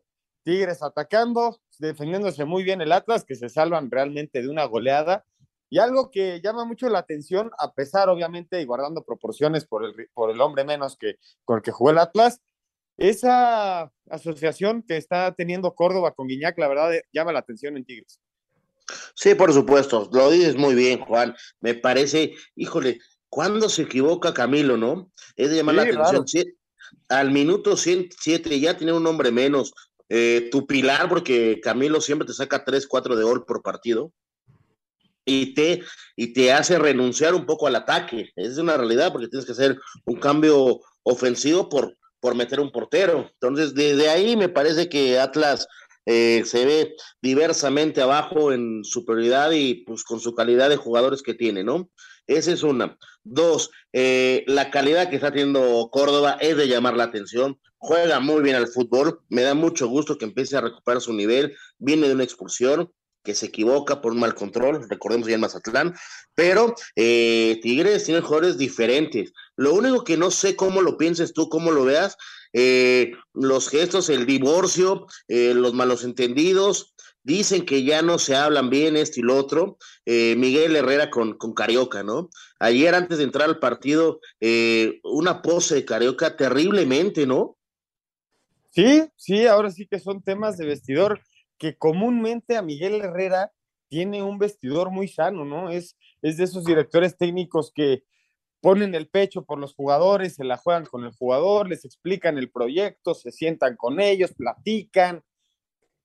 Tigres atacando, defendiéndose muy bien el Atlas, que se salvan realmente de una goleada. Y algo que llama mucho la atención, a pesar obviamente y guardando proporciones por el, por el hombre menos que con el que jugó el Atlas, esa asociación que está teniendo Córdoba con Guiñac, la verdad llama la atención en Tigres. Sí, por supuesto, lo dices muy bien, Juan. Me parece, híjole, cuando se equivoca Camilo, no? Es de llamar la atención. al minuto 107 ya tiene un hombre menos, eh, tu pilar, porque Camilo siempre te saca 3, 4 de gol por partido, y te, y te hace renunciar un poco al ataque. Es una realidad, porque tienes que hacer un cambio ofensivo por, por meter un portero. Entonces, desde ahí me parece que Atlas eh, se ve diversamente abajo en superioridad y pues con su calidad de jugadores que tiene, ¿no? Esa es una. Dos, eh, la calidad que está teniendo Córdoba es de llamar la atención. Juega muy bien al fútbol. Me da mucho gusto que empiece a recuperar su nivel. Viene de una expulsión que se equivoca por un mal control, recordemos ya en Mazatlán, pero eh, Tigres tiene jugadores diferentes. Lo único que no sé cómo lo pienses tú, cómo lo veas, eh, los gestos, el divorcio, los malos entendidos, dicen que ya no se hablan bien esto y lo otro. Eh, Miguel Herrera con, con, Carioca, ¿no? Ayer antes de entrar al partido, eh, una pose de Carioca terriblemente, ¿no? Sí, sí, ahora sí que son temas de vestidor que comúnmente a Miguel Herrera tiene un vestidor muy sano, ¿no? Es, es de esos directores técnicos que ponen el pecho por los jugadores, se la juegan con el jugador, les explican el proyecto, se sientan con ellos, platican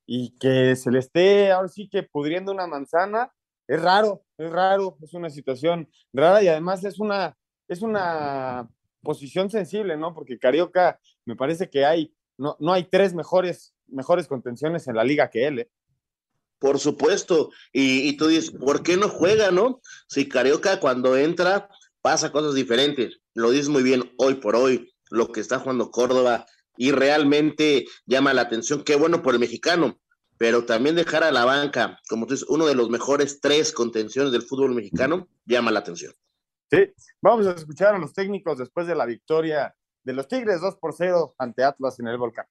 y que se le esté ahora sí que pudriendo una manzana, es raro, es raro, es una situación rara y además es una, es una posición sensible, ¿no? Porque Carioca me parece que hay, no, no hay tres mejores, mejores contenciones en la liga que él, ¿eh? Por supuesto, y, y tú dices, ¿por qué no juega, no? Si Carioca cuando entra pasa cosas diferentes, lo dices muy bien hoy por hoy, lo que está jugando Córdoba, y realmente llama la atención. Qué bueno por el mexicano, pero también dejar a la banca, como tú dices, uno de los mejores tres contenciones del fútbol mexicano, llama la atención. Sí, vamos a escuchar a los técnicos después de la victoria de los Tigres 2 por 0 ante Atlas en el Volcán.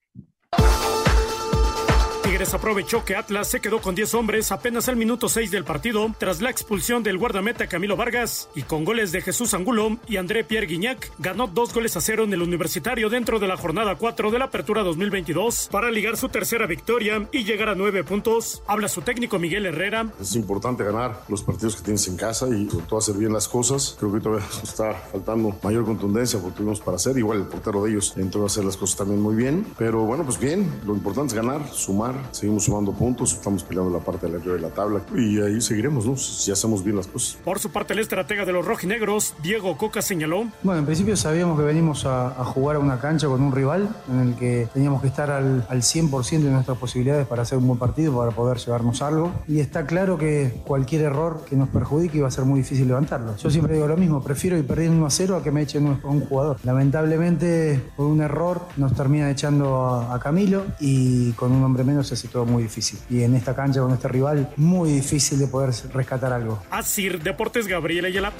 Tigres aprovechó que Atlas se quedó con 10 hombres apenas al minuto 6 del partido tras la expulsión del guardameta Camilo Vargas y con goles de Jesús Angulo y André Pierre Guignac ganó dos goles a cero en el universitario dentro de la jornada 4 de la apertura 2022 para ligar su tercera victoria y llegar a nueve puntos. Habla su técnico Miguel Herrera. Es importante ganar los partidos que tienes en casa y sobre todo hacer bien las cosas. Creo que todavía nos está faltando mayor contundencia porque tuvimos para hacer. Igual el portero de ellos entró a hacer las cosas también muy bien. Pero bueno, pues bien, lo importante es ganar, sumar seguimos sumando puntos, estamos peleando la parte de la de la tabla y ahí seguiremos, ¿no? Si hacemos bien las cosas. Por su parte, el estratega de los rojinegros, Diego Coca, señaló. Bueno, en principio sabíamos que venimos a, a jugar a una cancha con un rival en el que teníamos que estar al, al 100% de nuestras posibilidades para hacer un buen partido, para poder llevarnos algo. Y está claro que cualquier error que nos perjudique iba a ser muy difícil levantarlo. Yo siempre digo lo mismo, prefiero ir perdiendo 1 a 0 a que me echen un, un jugador. Lamentablemente, por un error, nos termina echando a, a Camilo y con un hombre menos se hace todo muy difícil. Y en esta cancha con este rival, muy difícil de poder rescatar algo. Así, Deportes Gabriel Ayala.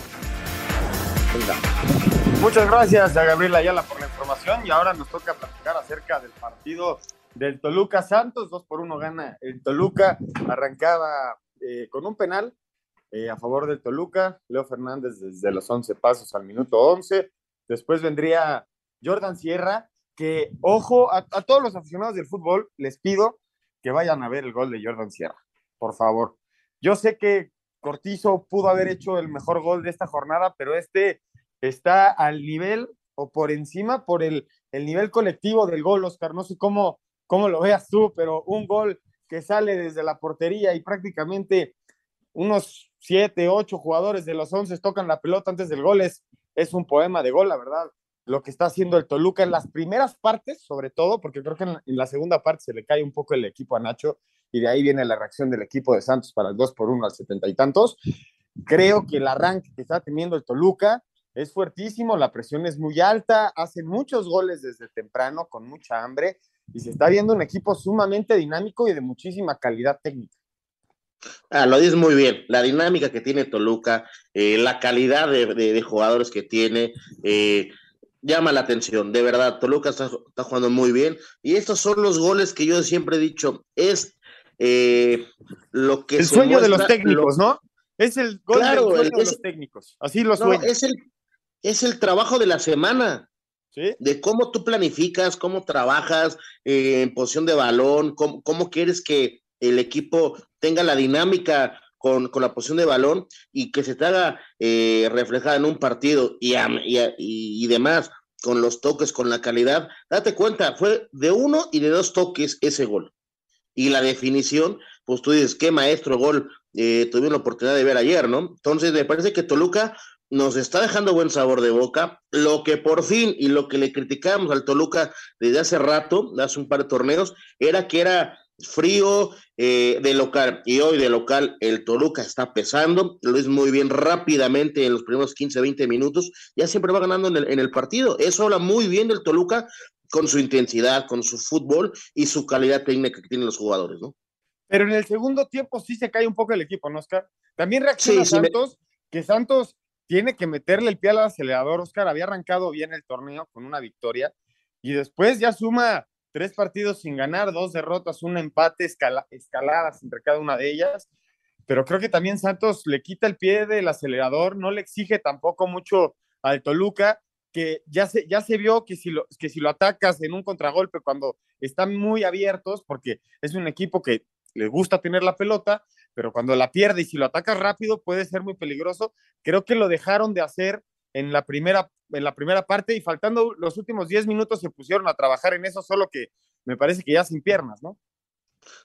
Muchas gracias a Gabriela Ayala por la información y ahora nos toca platicar acerca del partido del Toluca Santos. 2 por 1 gana el Toluca. Arrancaba eh, con un penal eh, a favor del Toluca. Leo Fernández desde los 11 pasos al minuto 11. Después vendría Jordan Sierra, que ojo a, a todos los aficionados del fútbol, les pido que vayan a ver el gol de Jordan Sierra, por favor. Yo sé que Cortizo pudo haber hecho el mejor gol de esta jornada, pero este está al nivel o por encima por el, el nivel colectivo del gol, Oscar. No sé cómo, cómo lo veas tú, pero un gol que sale desde la portería y prácticamente unos siete, ocho jugadores de los once tocan la pelota antes del gol es, es un poema de gol, la verdad. Lo que está haciendo el Toluca en las primeras partes, sobre todo, porque creo que en la, segunda parte se le cae un poco el equipo a Nacho y de ahí viene la reacción del equipo de Santos para el 2 por 1 al setenta y tantos. Creo que el arranque que está teniendo el Toluca es fuertísimo, la presión es muy alta, hacen muchos goles desde temprano con mucha hambre y se está viendo un equipo sumamente dinámico y de muchísima calidad técnica. Ah, lo dices muy bien, la dinámica que tiene Toluca, eh, la calidad de, de, jugadores que tiene, eh, llama la atención, de verdad, Toluca está, está, jugando muy bien y estos son los goles que yo siempre he dicho, es eh, lo que... El sueño muestra, de los técnicos, lo... ¿no? Es el gol claro, del sueño es, de los técnicos, así lo no, es el, es el trabajo de la semana. ¿Sí? De cómo tú planificas, cómo trabajas eh, en posición de balón, cómo, cómo, quieres que el equipo tenga la dinámica con, con la posición de balón y que se te haga eh, reflejada en un partido y, y, y, y, demás, con los toques, con la calidad. Date cuenta, fue de uno y de dos toques ese gol. Y la definición, pues tú dices, qué maestro gol eh, la oportunidad de ver ayer, ¿no? Entonces me parece que Toluca nos está dejando buen sabor de boca. Lo que por fin y lo que le criticábamos al Toluca desde hace rato, hace un par de torneos, era que era frío eh, de local. Y hoy de local el Toluca está pesando, lo es muy bien rápidamente en los primeros 15, 20 minutos, ya siempre va ganando en el, en el partido. Eso habla muy bien del Toluca con su intensidad, con su fútbol y su calidad técnica que tienen los jugadores, ¿no? Pero en el segundo tiempo sí se cae un poco el equipo, ¿no, Oscar? También reacciona sí, Santos, sí me... que Santos tiene que meterle el pie al acelerador. Oscar había arrancado bien el torneo con una victoria y después ya suma tres partidos sin ganar, dos derrotas, un empate, escala, escaladas entre cada una de ellas. Pero creo que también Santos le quita el pie del acelerador, no le exige tampoco mucho al Toluca, que ya se, ya se vio que si, lo, que si lo atacas en un contragolpe cuando están muy abiertos, porque es un equipo que le gusta tener la pelota, pero cuando la pierde y si lo atacas rápido puede ser muy peligroso. Creo que lo dejaron de hacer en la primera, en la primera parte y faltando los últimos 10 minutos se pusieron a trabajar en eso, solo que me parece que ya sin piernas, ¿no?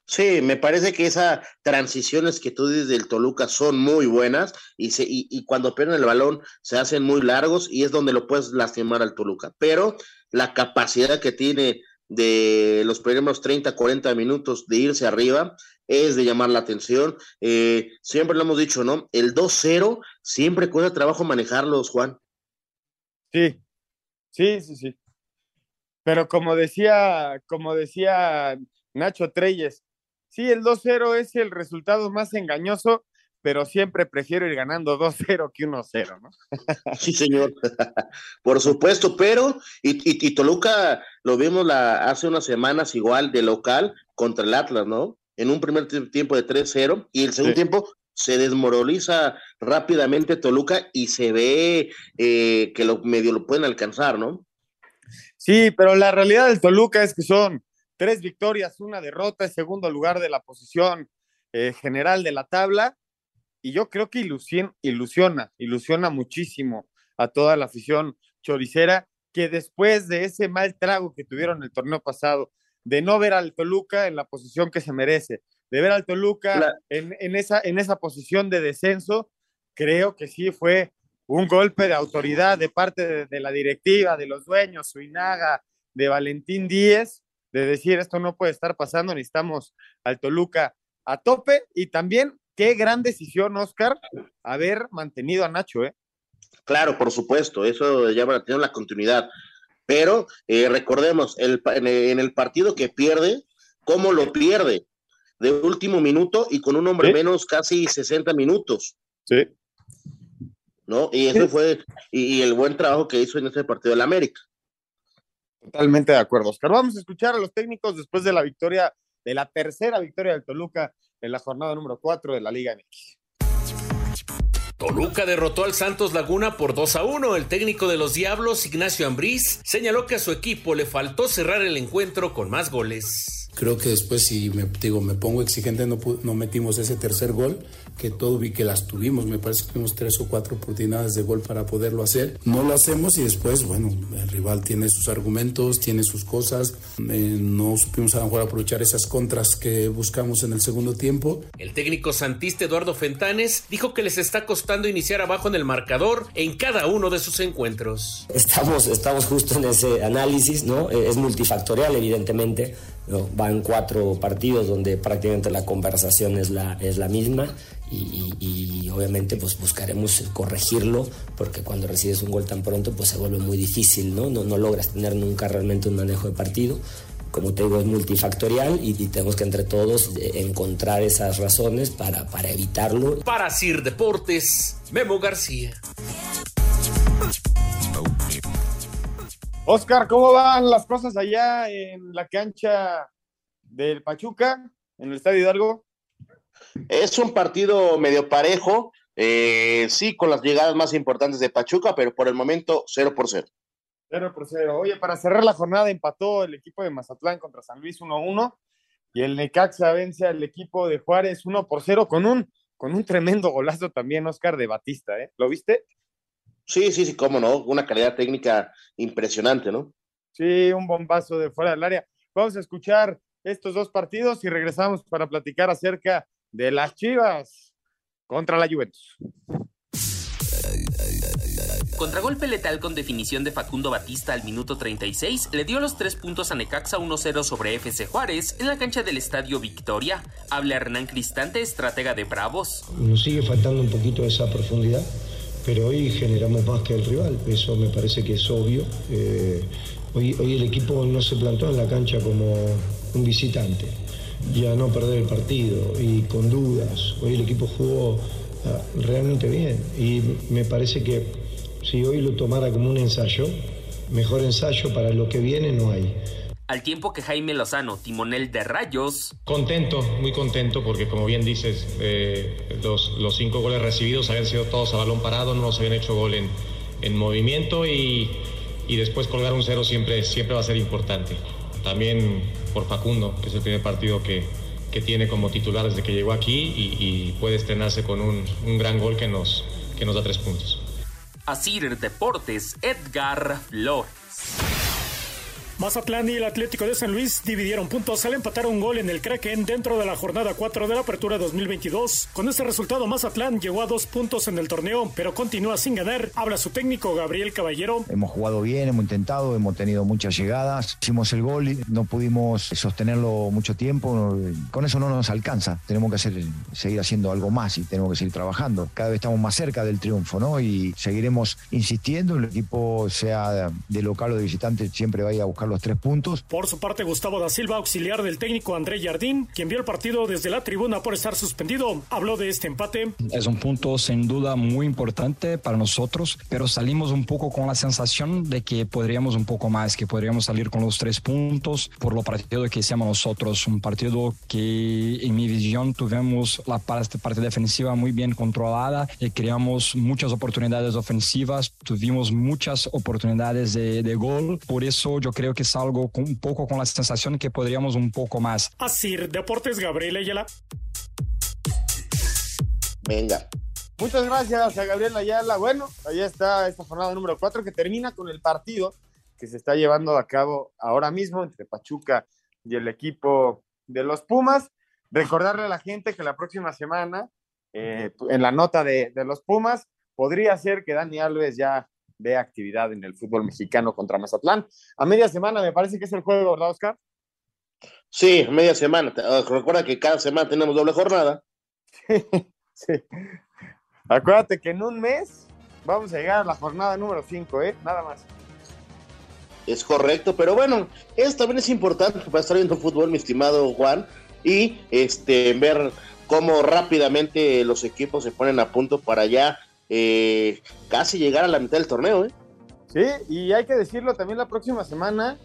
Sí, me parece que esas transiciones que tú dices del Toluca son muy buenas y, se, y, y, cuando pierden el balón se hacen muy largos y es donde lo puedes lastimar al Toluca. Pero la capacidad que tiene de los primeros 30, 40 minutos de irse arriba es de llamar la atención. Eh, siempre lo hemos dicho, ¿no? El 2-0 siempre cuesta trabajo manejarlos, Juan. Sí, sí, sí, sí. Pero como decía, como decía Nacho Treyes, sí, el 2-0 es el resultado más engañoso, pero siempre prefiero ir ganando 2-0 que 1-0, ¿no? [laughs] sí, señor. [laughs] Por supuesto, pero, y, y, y, Toluca lo vimos la, hace unas semanas igual de local contra el Atlas, ¿no? En un primer tiempo de 3-0 y el segundo sí. tiempo se desmoraliza rápidamente Toluca y se ve eh, que lo medio lo pueden alcanzar, ¿no? Sí, pero la realidad del Toluca es que son tres victorias, una derrota, en segundo lugar de la posición eh, general de la tabla. Y yo creo que ilusiona, ilusiona muchísimo a toda la afición choricera, que después de ese mal trago que tuvieron el torneo pasado, de no ver al Toluca en la posición que se merece, de ver al Toluca la... en, en, esa, en esa posición de descenso, creo que sí fue un golpe de autoridad de parte de, de la directiva, de los dueños, Suinaga, de Valentín Díez, de decir esto no puede estar pasando, necesitamos al Toluca a tope y también qué gran decisión, Oscar, haber mantenido a Nacho, ¿eh? Claro, por supuesto, eso la atención la continuidad. Pero eh, recordemos, el, en, el partido que pierde, ¿cómo lo pierde? De último minuto y con un hombre ¿Sí? menos casi 60 minutos. Sí. ¿No? Y eso sí. fue, y, y, el buen trabajo que hizo en ese partido del América. Totalmente de acuerdo, Oscar. Vamos a escuchar a los técnicos después de la victoria, de la tercera victoria del Toluca en la jornada número 4 de la Liga MX. Toluca derrotó al Santos Laguna por 2 a 1. El técnico de los Diablos, Ignacio Ambriz, señaló que a su equipo le faltó cerrar el encuentro con más goles. Creo que después, si me, digo, me pongo exigente, no, no metimos ese tercer gol, que todo vi que las tuvimos. Me parece que tuvimos tres o cuatro oportunidades de gol para poderlo hacer. No lo hacemos y después, bueno, el rival tiene sus argumentos, tiene sus cosas. Eh, no supimos a lo mejor aprovechar esas contras que buscamos en el segundo tiempo. El técnico santista Eduardo Fentanes dijo que les está costando iniciar abajo en el marcador en cada uno de sus encuentros. Estamos, estamos justo en ese análisis, ¿no? Es multifactorial, evidentemente. ¿No? Van cuatro partidos donde prácticamente la conversación es la, es la misma y, y, y, obviamente pues buscaremos corregirlo porque cuando recibes un gol tan pronto pues se vuelve muy difícil, ¿no? No, no logras tener nunca realmente un manejo de partido. Como te digo, es multifactorial y, y tenemos que entre todos encontrar esas razones para, para evitarlo. Para Sir Deportes, Memo García. Oscar, ¿cómo van las cosas allá en la cancha del Pachuca, en el Estadio Hidalgo? Es un partido medio parejo, eh, sí, con las llegadas más importantes de Pachuca, pero por el momento 0 por 0. 0 por 0. Oye, para cerrar la jornada empató el equipo de Mazatlán contra San Luis 1-1 y el Necaxa vence al equipo de Juárez 1 por 0 con un, con un tremendo golazo también, Oscar, de Batista, ¿eh? ¿Lo viste? Sí, sí, sí, cómo no, una calidad técnica impresionante, ¿no? Sí, un bombazo de fuera del área. Vamos a escuchar estos dos partidos y regresamos para platicar acerca de las Chivas contra la Juventus. Contragolpe letal con definición de Facundo Batista al minuto 36 le dio los tres puntos a Necaxa 1-0 sobre FC Juárez en la cancha del Estadio Victoria. Habla Hernán Cristante, estratega de Bravos. Nos sigue faltando un poquito esa profundidad pero hoy generamos más que el rival, eso me parece que es obvio. Eh, hoy, hoy el equipo no se plantó en la cancha como un visitante, ya no perder el partido y con dudas. Hoy el equipo jugó uh, realmente bien y me parece que si hoy lo tomara como un ensayo, mejor ensayo para lo que viene no hay al tiempo que Jaime Lozano, timonel de Rayos. Contento, muy contento, porque como bien dices, eh, los, los, cinco goles recibidos habían sido todos a balón parado, no nos habían hecho gol en, en movimiento y, y, después colgar un cero siempre, siempre va a ser importante. También por Facundo, que es el primer partido que, que tiene como titular desde que llegó aquí y, y puede estrenarse con un, un gran gol que nos, que nos da tres puntos. Asir Deportes, Edgar Flores. Mazatlán y el Atlético de San Luis dividieron puntos al empatar un gol en el Kraken dentro de la jornada 4 de la Apertura 2022. Con este resultado, Mazatlán llegó a dos puntos en el torneo, pero continúa sin ganar. Habla su técnico Gabriel Caballero. Hemos jugado bien, hemos intentado, hemos tenido muchas llegadas. Hicimos el gol, y no pudimos sostenerlo mucho tiempo. Con eso no nos alcanza. Tenemos que hacer, seguir haciendo algo más y tenemos que seguir trabajando. Cada vez estamos más cerca del triunfo, ¿no? Y seguiremos insistiendo. El equipo, sea de local o de visitante, siempre vaya a buscar los tres puntos. Por su parte, Gustavo da Silva, auxiliar del técnico André Jardín, quien vio el partido desde la tribuna por estar suspendido, habló de este empate. Es un punto sin duda muy importante para nosotros, pero salimos un poco con la sensación de que podríamos un poco más, que podríamos salir con los tres puntos por lo partido que hicimos nosotros. Un partido que, en mi visión, tuvimos la parte, parte defensiva muy bien controlada y creamos muchas oportunidades ofensivas, tuvimos muchas oportunidades de, de gol. Por eso yo creo que salgo con, un poco con la sensación que podríamos un poco más. Así, Deportes Gabriel Ayala. Venga. Muchas gracias a Gabriel Ayala. Bueno, ahí está esta jornada número 4 que termina con el partido que se está llevando a cabo ahora mismo entre Pachuca y el equipo de los Pumas. Recordarle a la gente que la próxima semana, eh, en la nota de, de los Pumas, podría ser que Dani Alves ya de actividad en el fútbol mexicano contra Mazatlán. A media semana me parece que es el juego, ¿verdad, Oscar? Sí, media semana. Recuerda que cada semana tenemos doble jornada. [laughs] sí. Acuérdate que en un mes vamos a llegar a la jornada número 5, ¿eh? Nada más. Es correcto, pero bueno, eso también es importante para estar viendo fútbol, mi estimado Juan, y este ver cómo rápidamente los equipos se ponen a punto para ya eh, casi llegar a la mitad del torneo. ¿eh? Sí, y hay que decirlo también la próxima semana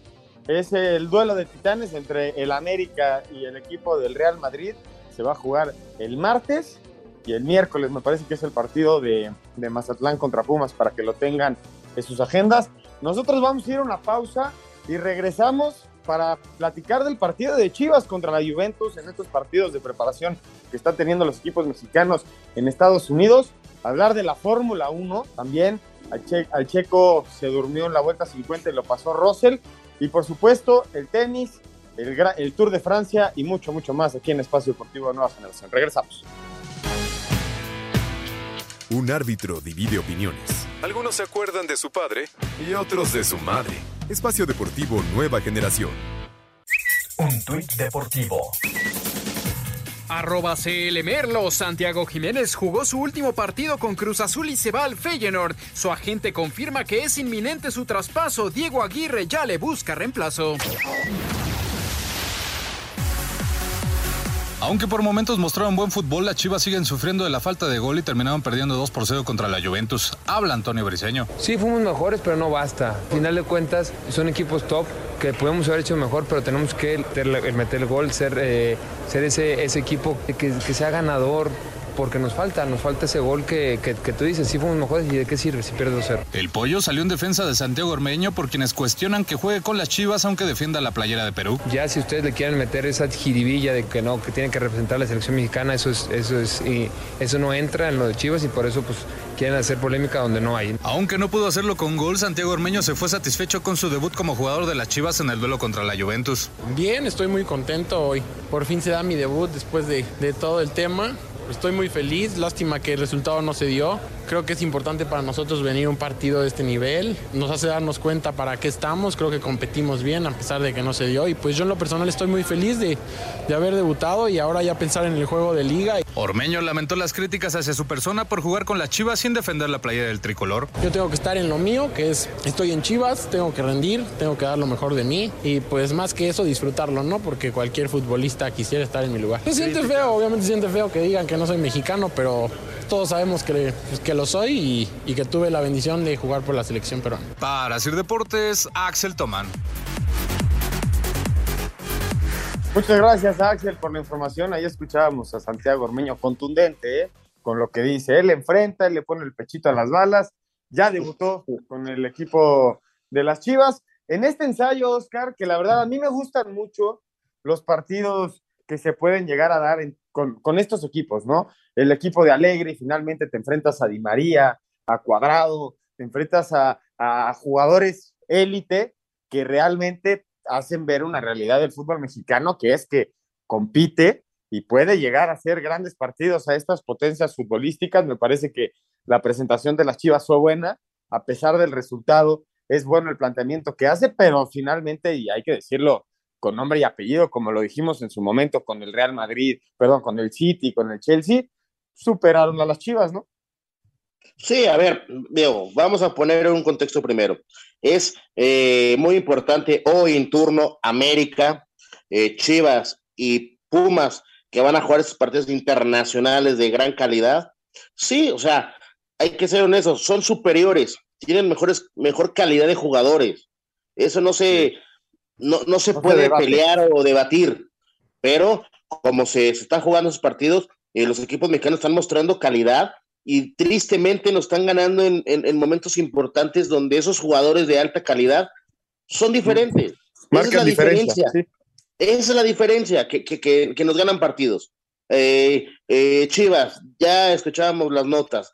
es el duelo de titanes entre el América y el equipo del Real Madrid. Se va a jugar el martes y el miércoles me parece que es el partido de, de Mazatlán contra Pumas para que lo tengan en sus agendas. Nosotros vamos a ir a una pausa y regresamos para platicar del partido de Chivas contra la Juventus en estos partidos de preparación que están teniendo los equipos mexicanos en Estados Unidos. Hablar de la Fórmula 1 también. Al, che al, Checo se durmió en la vuelta 50 y lo pasó Russell. Y por supuesto, el tenis, el, el Tour de Francia y mucho, mucho más aquí en Espacio Deportivo de Nueva Generación. Regresamos. Un árbitro divide opiniones. Algunos se acuerdan de su padre y otros de su madre. Espacio Deportivo Nueva Generación. Un tuit deportivo. Arroba CL Merlo, Santiago Jiménez jugó su último partido con Cruz Azul y se va al Feyenoord. Su agente confirma que es inminente su traspaso. Diego Aguirre ya le busca reemplazo. Aunque por momentos mostraron buen fútbol, las Chivas siguen sufriendo de la falta de gol y terminaron perdiendo 2 por 0 contra la Juventus. Habla Antonio Briseño. Sí, fuimos mejores, pero no basta. Al final de cuentas, son equipos top que podemos haber hecho mejor, pero tenemos que meter el gol, ser, eh, ese, equipo que sea ganador, porque nos falta, nos falta ese gol que, que, que tú dices, sí fuimos mejores y de qué sirve si pierde 2-0. El pollo salió en defensa de Santiago Ormeño por quienes cuestionan que juegue con las Chivas aunque defienda la playera de Perú. Ya si ustedes le quieren meter esa jiribilla de que no, que tiene que representar la selección mexicana, eso es, eso es, y eso no entra en lo de Chivas y por eso pues quieren hacer polémica donde no hay. Aunque no pudo hacerlo con gol, Santiago Ormeño se fue satisfecho con su debut como jugador de las Chivas en el duelo contra la Juventus. Bien, estoy muy contento hoy. Por fin se da mi debut después de, de todo el tema. Estoy muy feliz, lástima que el resultado no se dio. Creo que es importante para nosotros venir a un partido de este nivel. Nos hace darnos cuenta para qué estamos. Creo que competimos bien a pesar de que no se dio. Y pues yo en lo personal estoy muy feliz de, de haber debutado y ahora ya pensar en el juego de liga. Ormeño lamentó las críticas hacia su persona por jugar con las Chivas sin defender la playera del tricolor. Yo tengo que estar en lo mío, que es estoy en Chivas, tengo que rendir, tengo que dar lo mejor de mí y pues más que eso disfrutarlo, ¿no? Porque cualquier futbolista quisiera estar en mi lugar. Se siente feo, obviamente se siente feo que digan que no soy mexicano, pero todos sabemos que, pues, que lo soy y, y, que tuve la bendición de jugar por la selección peruana. Para Sir Deportes, Axel Tomán. Muchas gracias, Axel, por la información. Ahí escuchábamos a Santiago Ormeño contundente, ¿eh? con lo que dice. Él enfrenta, él le pone el pechito a las balas. Ya debutó con el equipo de las Chivas. En este ensayo, Oscar, que la verdad a mí me gustan mucho los partidos que se pueden llegar a dar en, con, estos equipos, ¿no? El equipo de Alegre finalmente te enfrentas a Di María, a Cuadrado, te enfrentas a, a jugadores élite que realmente hacen ver una realidad del fútbol mexicano, que es que compite y puede llegar a hacer grandes partidos a estas potencias futbolísticas. Me parece que la presentación de las Chivas fue buena, a pesar del resultado, es bueno el planteamiento que hace, pero finalmente, y hay que decirlo con nombre y apellido, como lo dijimos en su momento con el Real Madrid, perdón, con el City, con el Chelsea, superaron a las Chivas, ¿no? Sí, a ver, Diego, vamos a poner un contexto primero. Es eh, muy importante hoy en turno América, eh, Chivas y Pumas que van a jugar estos partidos internacionales de gran calidad. Sí, o sea, hay que ser honestos, son superiores, tienen mejores, mejor calidad de jugadores. Eso no se, no, no se puede pelear o debatir, pero como se, se están jugando esos partidos, eh, los equipos mexicanos están mostrando calidad y tristemente nos están ganando en, en, momentos importantes donde esos jugadores de alta calidad son diferentes. Esa es la diferencia. Esa es la diferencia, que, que, que, nos ganan partidos. Eh, eh, Chivas, ya escuchábamos las notas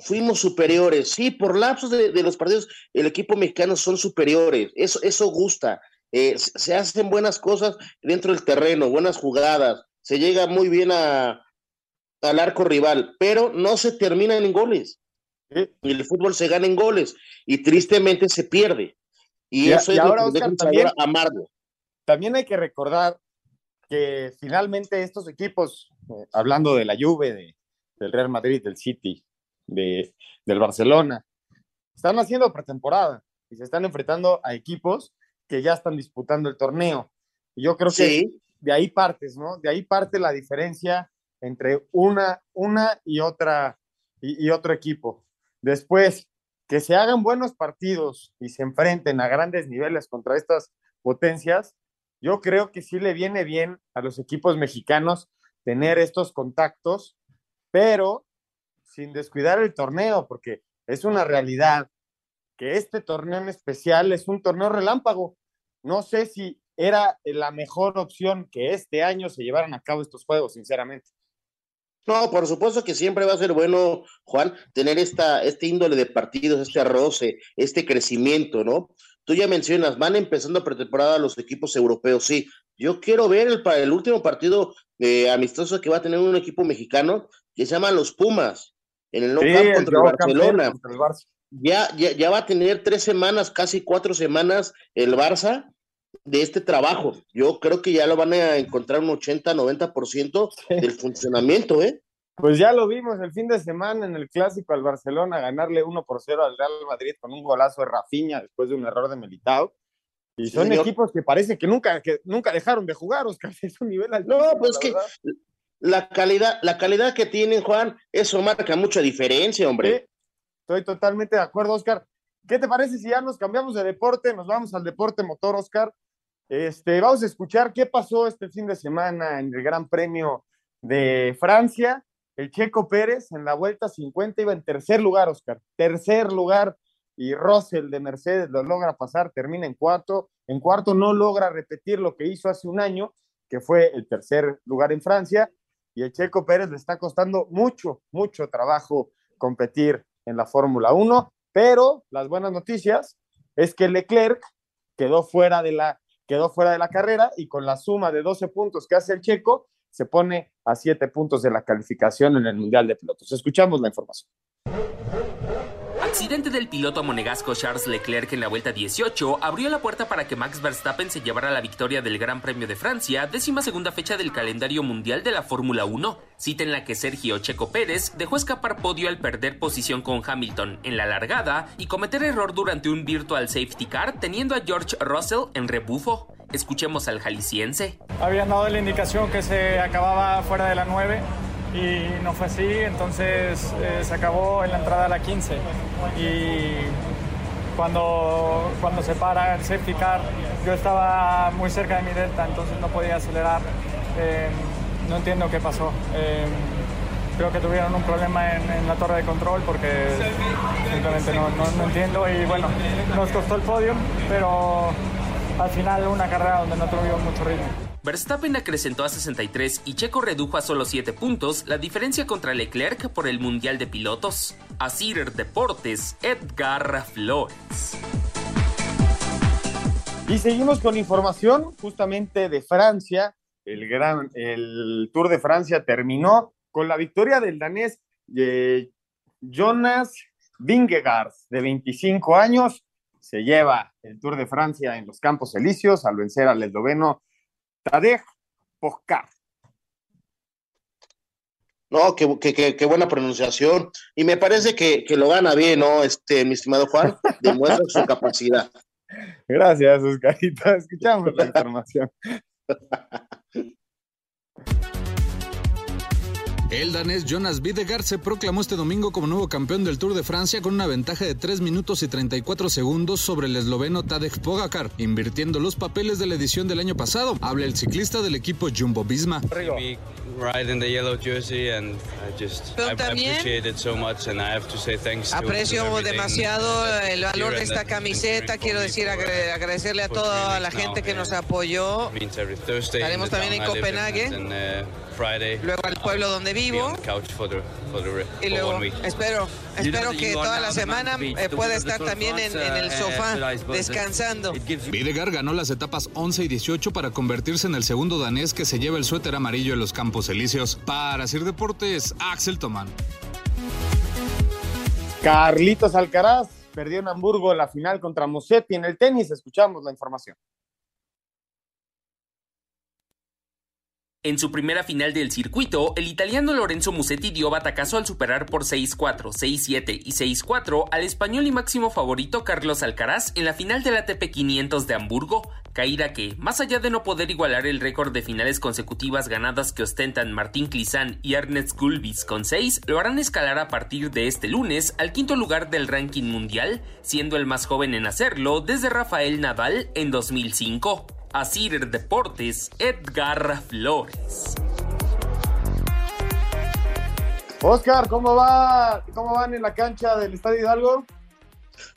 fuimos superiores. Sí, por lapsos de, los partidos, el equipo mexicano son superiores. Eso, eso gusta. Eh, se hacen buenas cosas dentro del terreno, buenas jugadas. Se llega muy bien a, al arco rival, pero no se termina en goles. Y el fútbol se gana en goles y tristemente se pierde. Y, eso es ahora, lo que también, amargo. También hay que recordar que finalmente estos equipos, eh, hablando de la Juve, de, del Real Madrid, del City, de, del Barcelona. Están haciendo pretemporada y se están enfrentando a equipos que ya están disputando el torneo. Y yo creo que de ahí partes, ¿no? De ahí parte la diferencia entre una, una y otra y, otro equipo. Después, que se hagan buenos partidos y se enfrenten a grandes niveles contra estas potencias, yo creo que sí le viene bien a los equipos mexicanos tener estos contactos, pero sin descuidar el torneo, porque es una realidad que este torneo en especial es un torneo relámpago. No sé si era la mejor opción que este año se llevaran a cabo estos juegos, sinceramente. No, por supuesto que siempre va a ser bueno, Juan, tener esta, este índole de partidos, este roce, este crecimiento, ¿no? Tú ya mencionas, van empezando a pretemporada los equipos europeos, sí. Yo quiero ver el, el último partido eh, amistoso que va a tener un equipo mexicano que se llama los Pumas en el No contra el Barcelona. Ya, ya, ya va a tener tres semanas, casi cuatro semanas el Barça de este trabajo. Yo creo que ya lo van a encontrar un 80, 90% del funcionamiento, ¿eh? Pues ya lo vimos el fin de semana en el clásico al Barcelona, ganarle 1 por 0 al Real Madrid con un golazo de Rafinha después de un error de Militao. Y son equipos que parece que nunca, que nunca dejaron de jugar, Oscar. [laughs] Es un nivel No, pues que la calidad, la calidad que tienen, Juan, eso marca mucha diferencia, hombre. Estoy totalmente de acuerdo, Oscar. ¿Qué te parece si ya nos cambiamos de deporte? Nos vamos al deporte motor, Oscar. Este, vamos a escuchar qué pasó este fin de semana en el Gran Premio de Francia. El Checo Pérez en la vuelta 50 iba en tercer lugar, Oscar. Tercer lugar. Y Russell de Mercedes lo logra pasar, termina en cuarto. En cuarto no logra repetir lo que hizo hace un año, que fue el tercer lugar en Francia y el Checo Pérez le está costando mucho, mucho trabajo competir en la Fórmula 1, pero las buenas noticias es que Leclerc quedó fuera de la quedó fuera de la carrera y con la suma de 12 puntos que hace el Checo se pone a 7 puntos de la calificación en el Mundial de Pilotos. Escuchamos la información. Accidente del piloto monegasco Charles Leclerc en la vuelta 18 abrió la puerta para que Max Verstappen se llevara la victoria del Gran Premio de Francia, décima segunda fecha del calendario mundial de la Fórmula 1, cita en la que Sergio Checo Pérez dejó escapar podio al perder posición con Hamilton en la largada y cometer error durante un virtual safety car teniendo a George Russell en rebufo. Escuchemos al jalisciense. Habían dado la indicación que se acababa fuera de la 9 y no fue así, entonces eh, se acabó en la entrada a la 15 y cuando, cuando se para el safety car yo estaba muy cerca de mi delta, entonces no podía acelerar, eh, no entiendo qué pasó. Eh, creo que tuvieron un problema en, la torre de control porque simplemente no, no, no entiendo y bueno, nos costó el podio, pero al final una carrera donde no tuvimos mucho ritmo. Verstappen acrecentó a 63 y Checo redujo a solo 7 puntos la diferencia contra Leclerc por el Mundial de Pilotos. Asir Deportes, Edgar Flores. Y seguimos con información justamente de Francia. El, gran, el Tour de Francia terminó con la victoria del danés eh, Jonas Vingegaard, de 25 años. Se lleva el Tour de Francia en los Campos Elíseos al vencer al esloveno Tadej Pogacar. No, qué, qué, qué, buena pronunciación. Y me parece que, que, lo gana bien, ¿no? Este, mi estimado Juan, [laughs] demuestra su capacidad. Gracias, Oscarito. Escuchamos la información. [laughs] El danés Jonas Videgaard se proclamó este domingo como nuevo campeón del Tour de Francia con una ventaja de 3 minutos y 34 segundos sobre el esloveno Tadej Pogacar, invirtiendo los papeles de la edición del año pasado. Habla el ciclista del equipo Jumbo Visma. Pero también aprecio demasiado el valor de esta camiseta. Quiero decir, agradecerle a toda la gente que nos apoyó. Estaremos también en Copenhague. Luego al pueblo donde vivo. Y luego espero, espero que toda la semana eh, pueda estar también en, en, el sofá descansando. Videgaard ganó las etapas 11 y 18 para convertirse en el segundo danés que se lleva el suéter amarillo en los Campos Elíseos. Para Sir Deportes, Axel Tomán. Carlitos Alcaraz perdió en Hamburgo la final contra Musetti en el tenis. Escuchamos la información. En su primera final del circuito, el italiano Lorenzo Musetti dio batacazo al superar por 6-4, 6-7 y 6-4 al español y máximo favorito Carlos Alcaraz en la final del ATP 500 de Hamburgo, caída que, más allá de no poder igualar el récord de finales consecutivas ganadas que ostentan Martín Clizán y Ernest Gulbis con 6, lo harán escalar a partir de este lunes al quinto lugar del ranking mundial, siendo el más joven en hacerlo desde Rafael Nadal en 2005. Asir Deportes, Edgar Flores. Oscar, ¿cómo va? ¿Cómo van en la cancha del Estadio Hidalgo?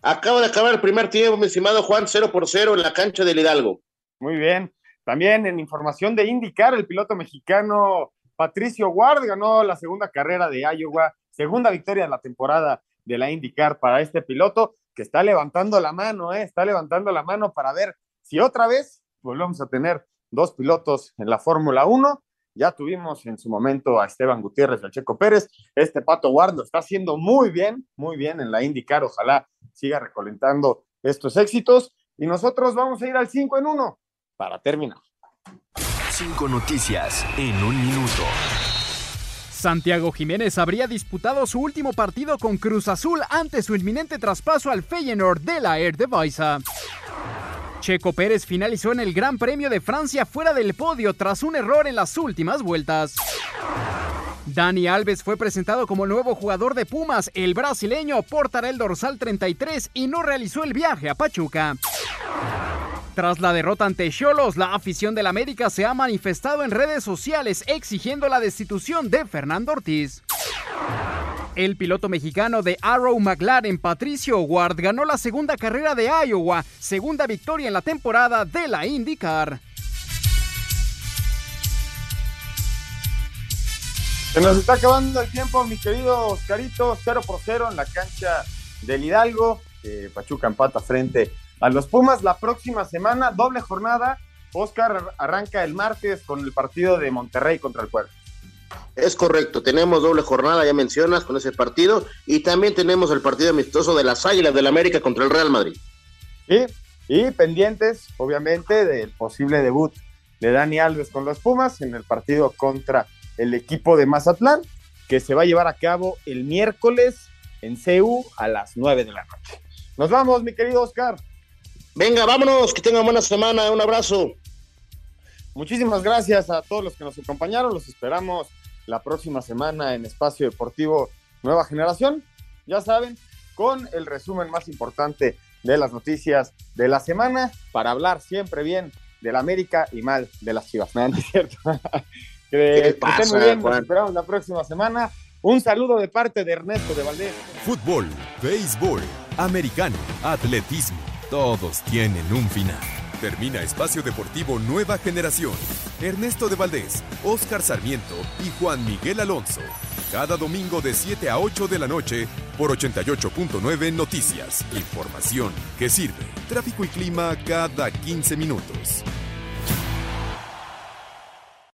Acaba de acabar el primer tiempo, mi estimado Juan, 0 por 0 en la cancha del Hidalgo. Muy bien. También en información de indicar, el piloto mexicano Patricio Ward ganó la segunda carrera de Iowa, segunda victoria de la temporada de la IndyCar para este piloto que está levantando la mano, ¿eh? está levantando la mano para ver si otra vez volvemos a tener dos pilotos en la Fórmula 1. Ya tuvimos en su momento a Esteban Gutiérrez y al Checo Pérez. Este Pato Ward lo está haciendo muy bien, muy bien en la IndyCar. Ojalá siga recolentando estos éxitos. Y nosotros vamos a ir al 5 en 1 para terminar. Cinco noticias en un minuto. Santiago Jiménez habría disputado su último partido con Cruz Azul ante su inminente traspaso al Feyenoord de la Eredivisie. Checo Pérez finalizó en el Gran Premio de Francia fuera del podio tras un error en las últimas vueltas. Dani Alves fue presentado como nuevo jugador de Pumas. El brasileño portará el dorsal 33 y no realizó el viaje a Pachuca. Tras la derrota ante Cholos, la afición del América se ha manifestado en redes sociales exigiendo la destitución de Fernando Ortiz. El piloto mexicano de Arrow McLaren, Patricio Ward, ganó la segunda carrera de Iowa, segunda victoria en la temporada de la IndyCar. Se nos está acabando el tiempo, mi querido Oscarito, 0 por 0 en la cancha del Hidalgo. Pachuca empata frente a los Pumas. La próxima semana, doble jornada. Oscar arranca el martes con el partido de Monterrey contra el Puebla. Es correcto, tenemos doble jornada, ya mencionas, con ese partido, y también tenemos el partido amistoso de las Águilas del América contra el Real Madrid. Sí, y pendientes, obviamente, del posible debut de Dani Alves con los Pumas en el partido contra el equipo de Mazatlán, que se va a llevar a cabo el miércoles en CEU a las 9 de la noche. Nos vamos, mi querido Oscar. Venga, vámonos, que tengan buena semana, un abrazo. Muchísimas gracias a todos los que nos acompañaron, los esperamos la próxima semana en Espacio Deportivo Nueva Generación. Ya saben, con el resumen más importante de las noticias de la semana para hablar siempre bien del América y mal de las Chivas. [laughs] ¿No es cierto? [laughs] que estén muy bien, nos esperamos la próxima semana. Un saludo de parte de Ernesto de Valdés. Fútbol, béisbol, americano, atletismo, todos tienen un final. Termina Espacio Deportivo Nueva Generación. Ernesto de Valdés, Oscar Sarmiento y Juan Miguel Alonso. Cada domingo de 7 a 8 de la noche por 88.9 Noticias. Información que sirve. Tráfico y clima cada 15 minutos.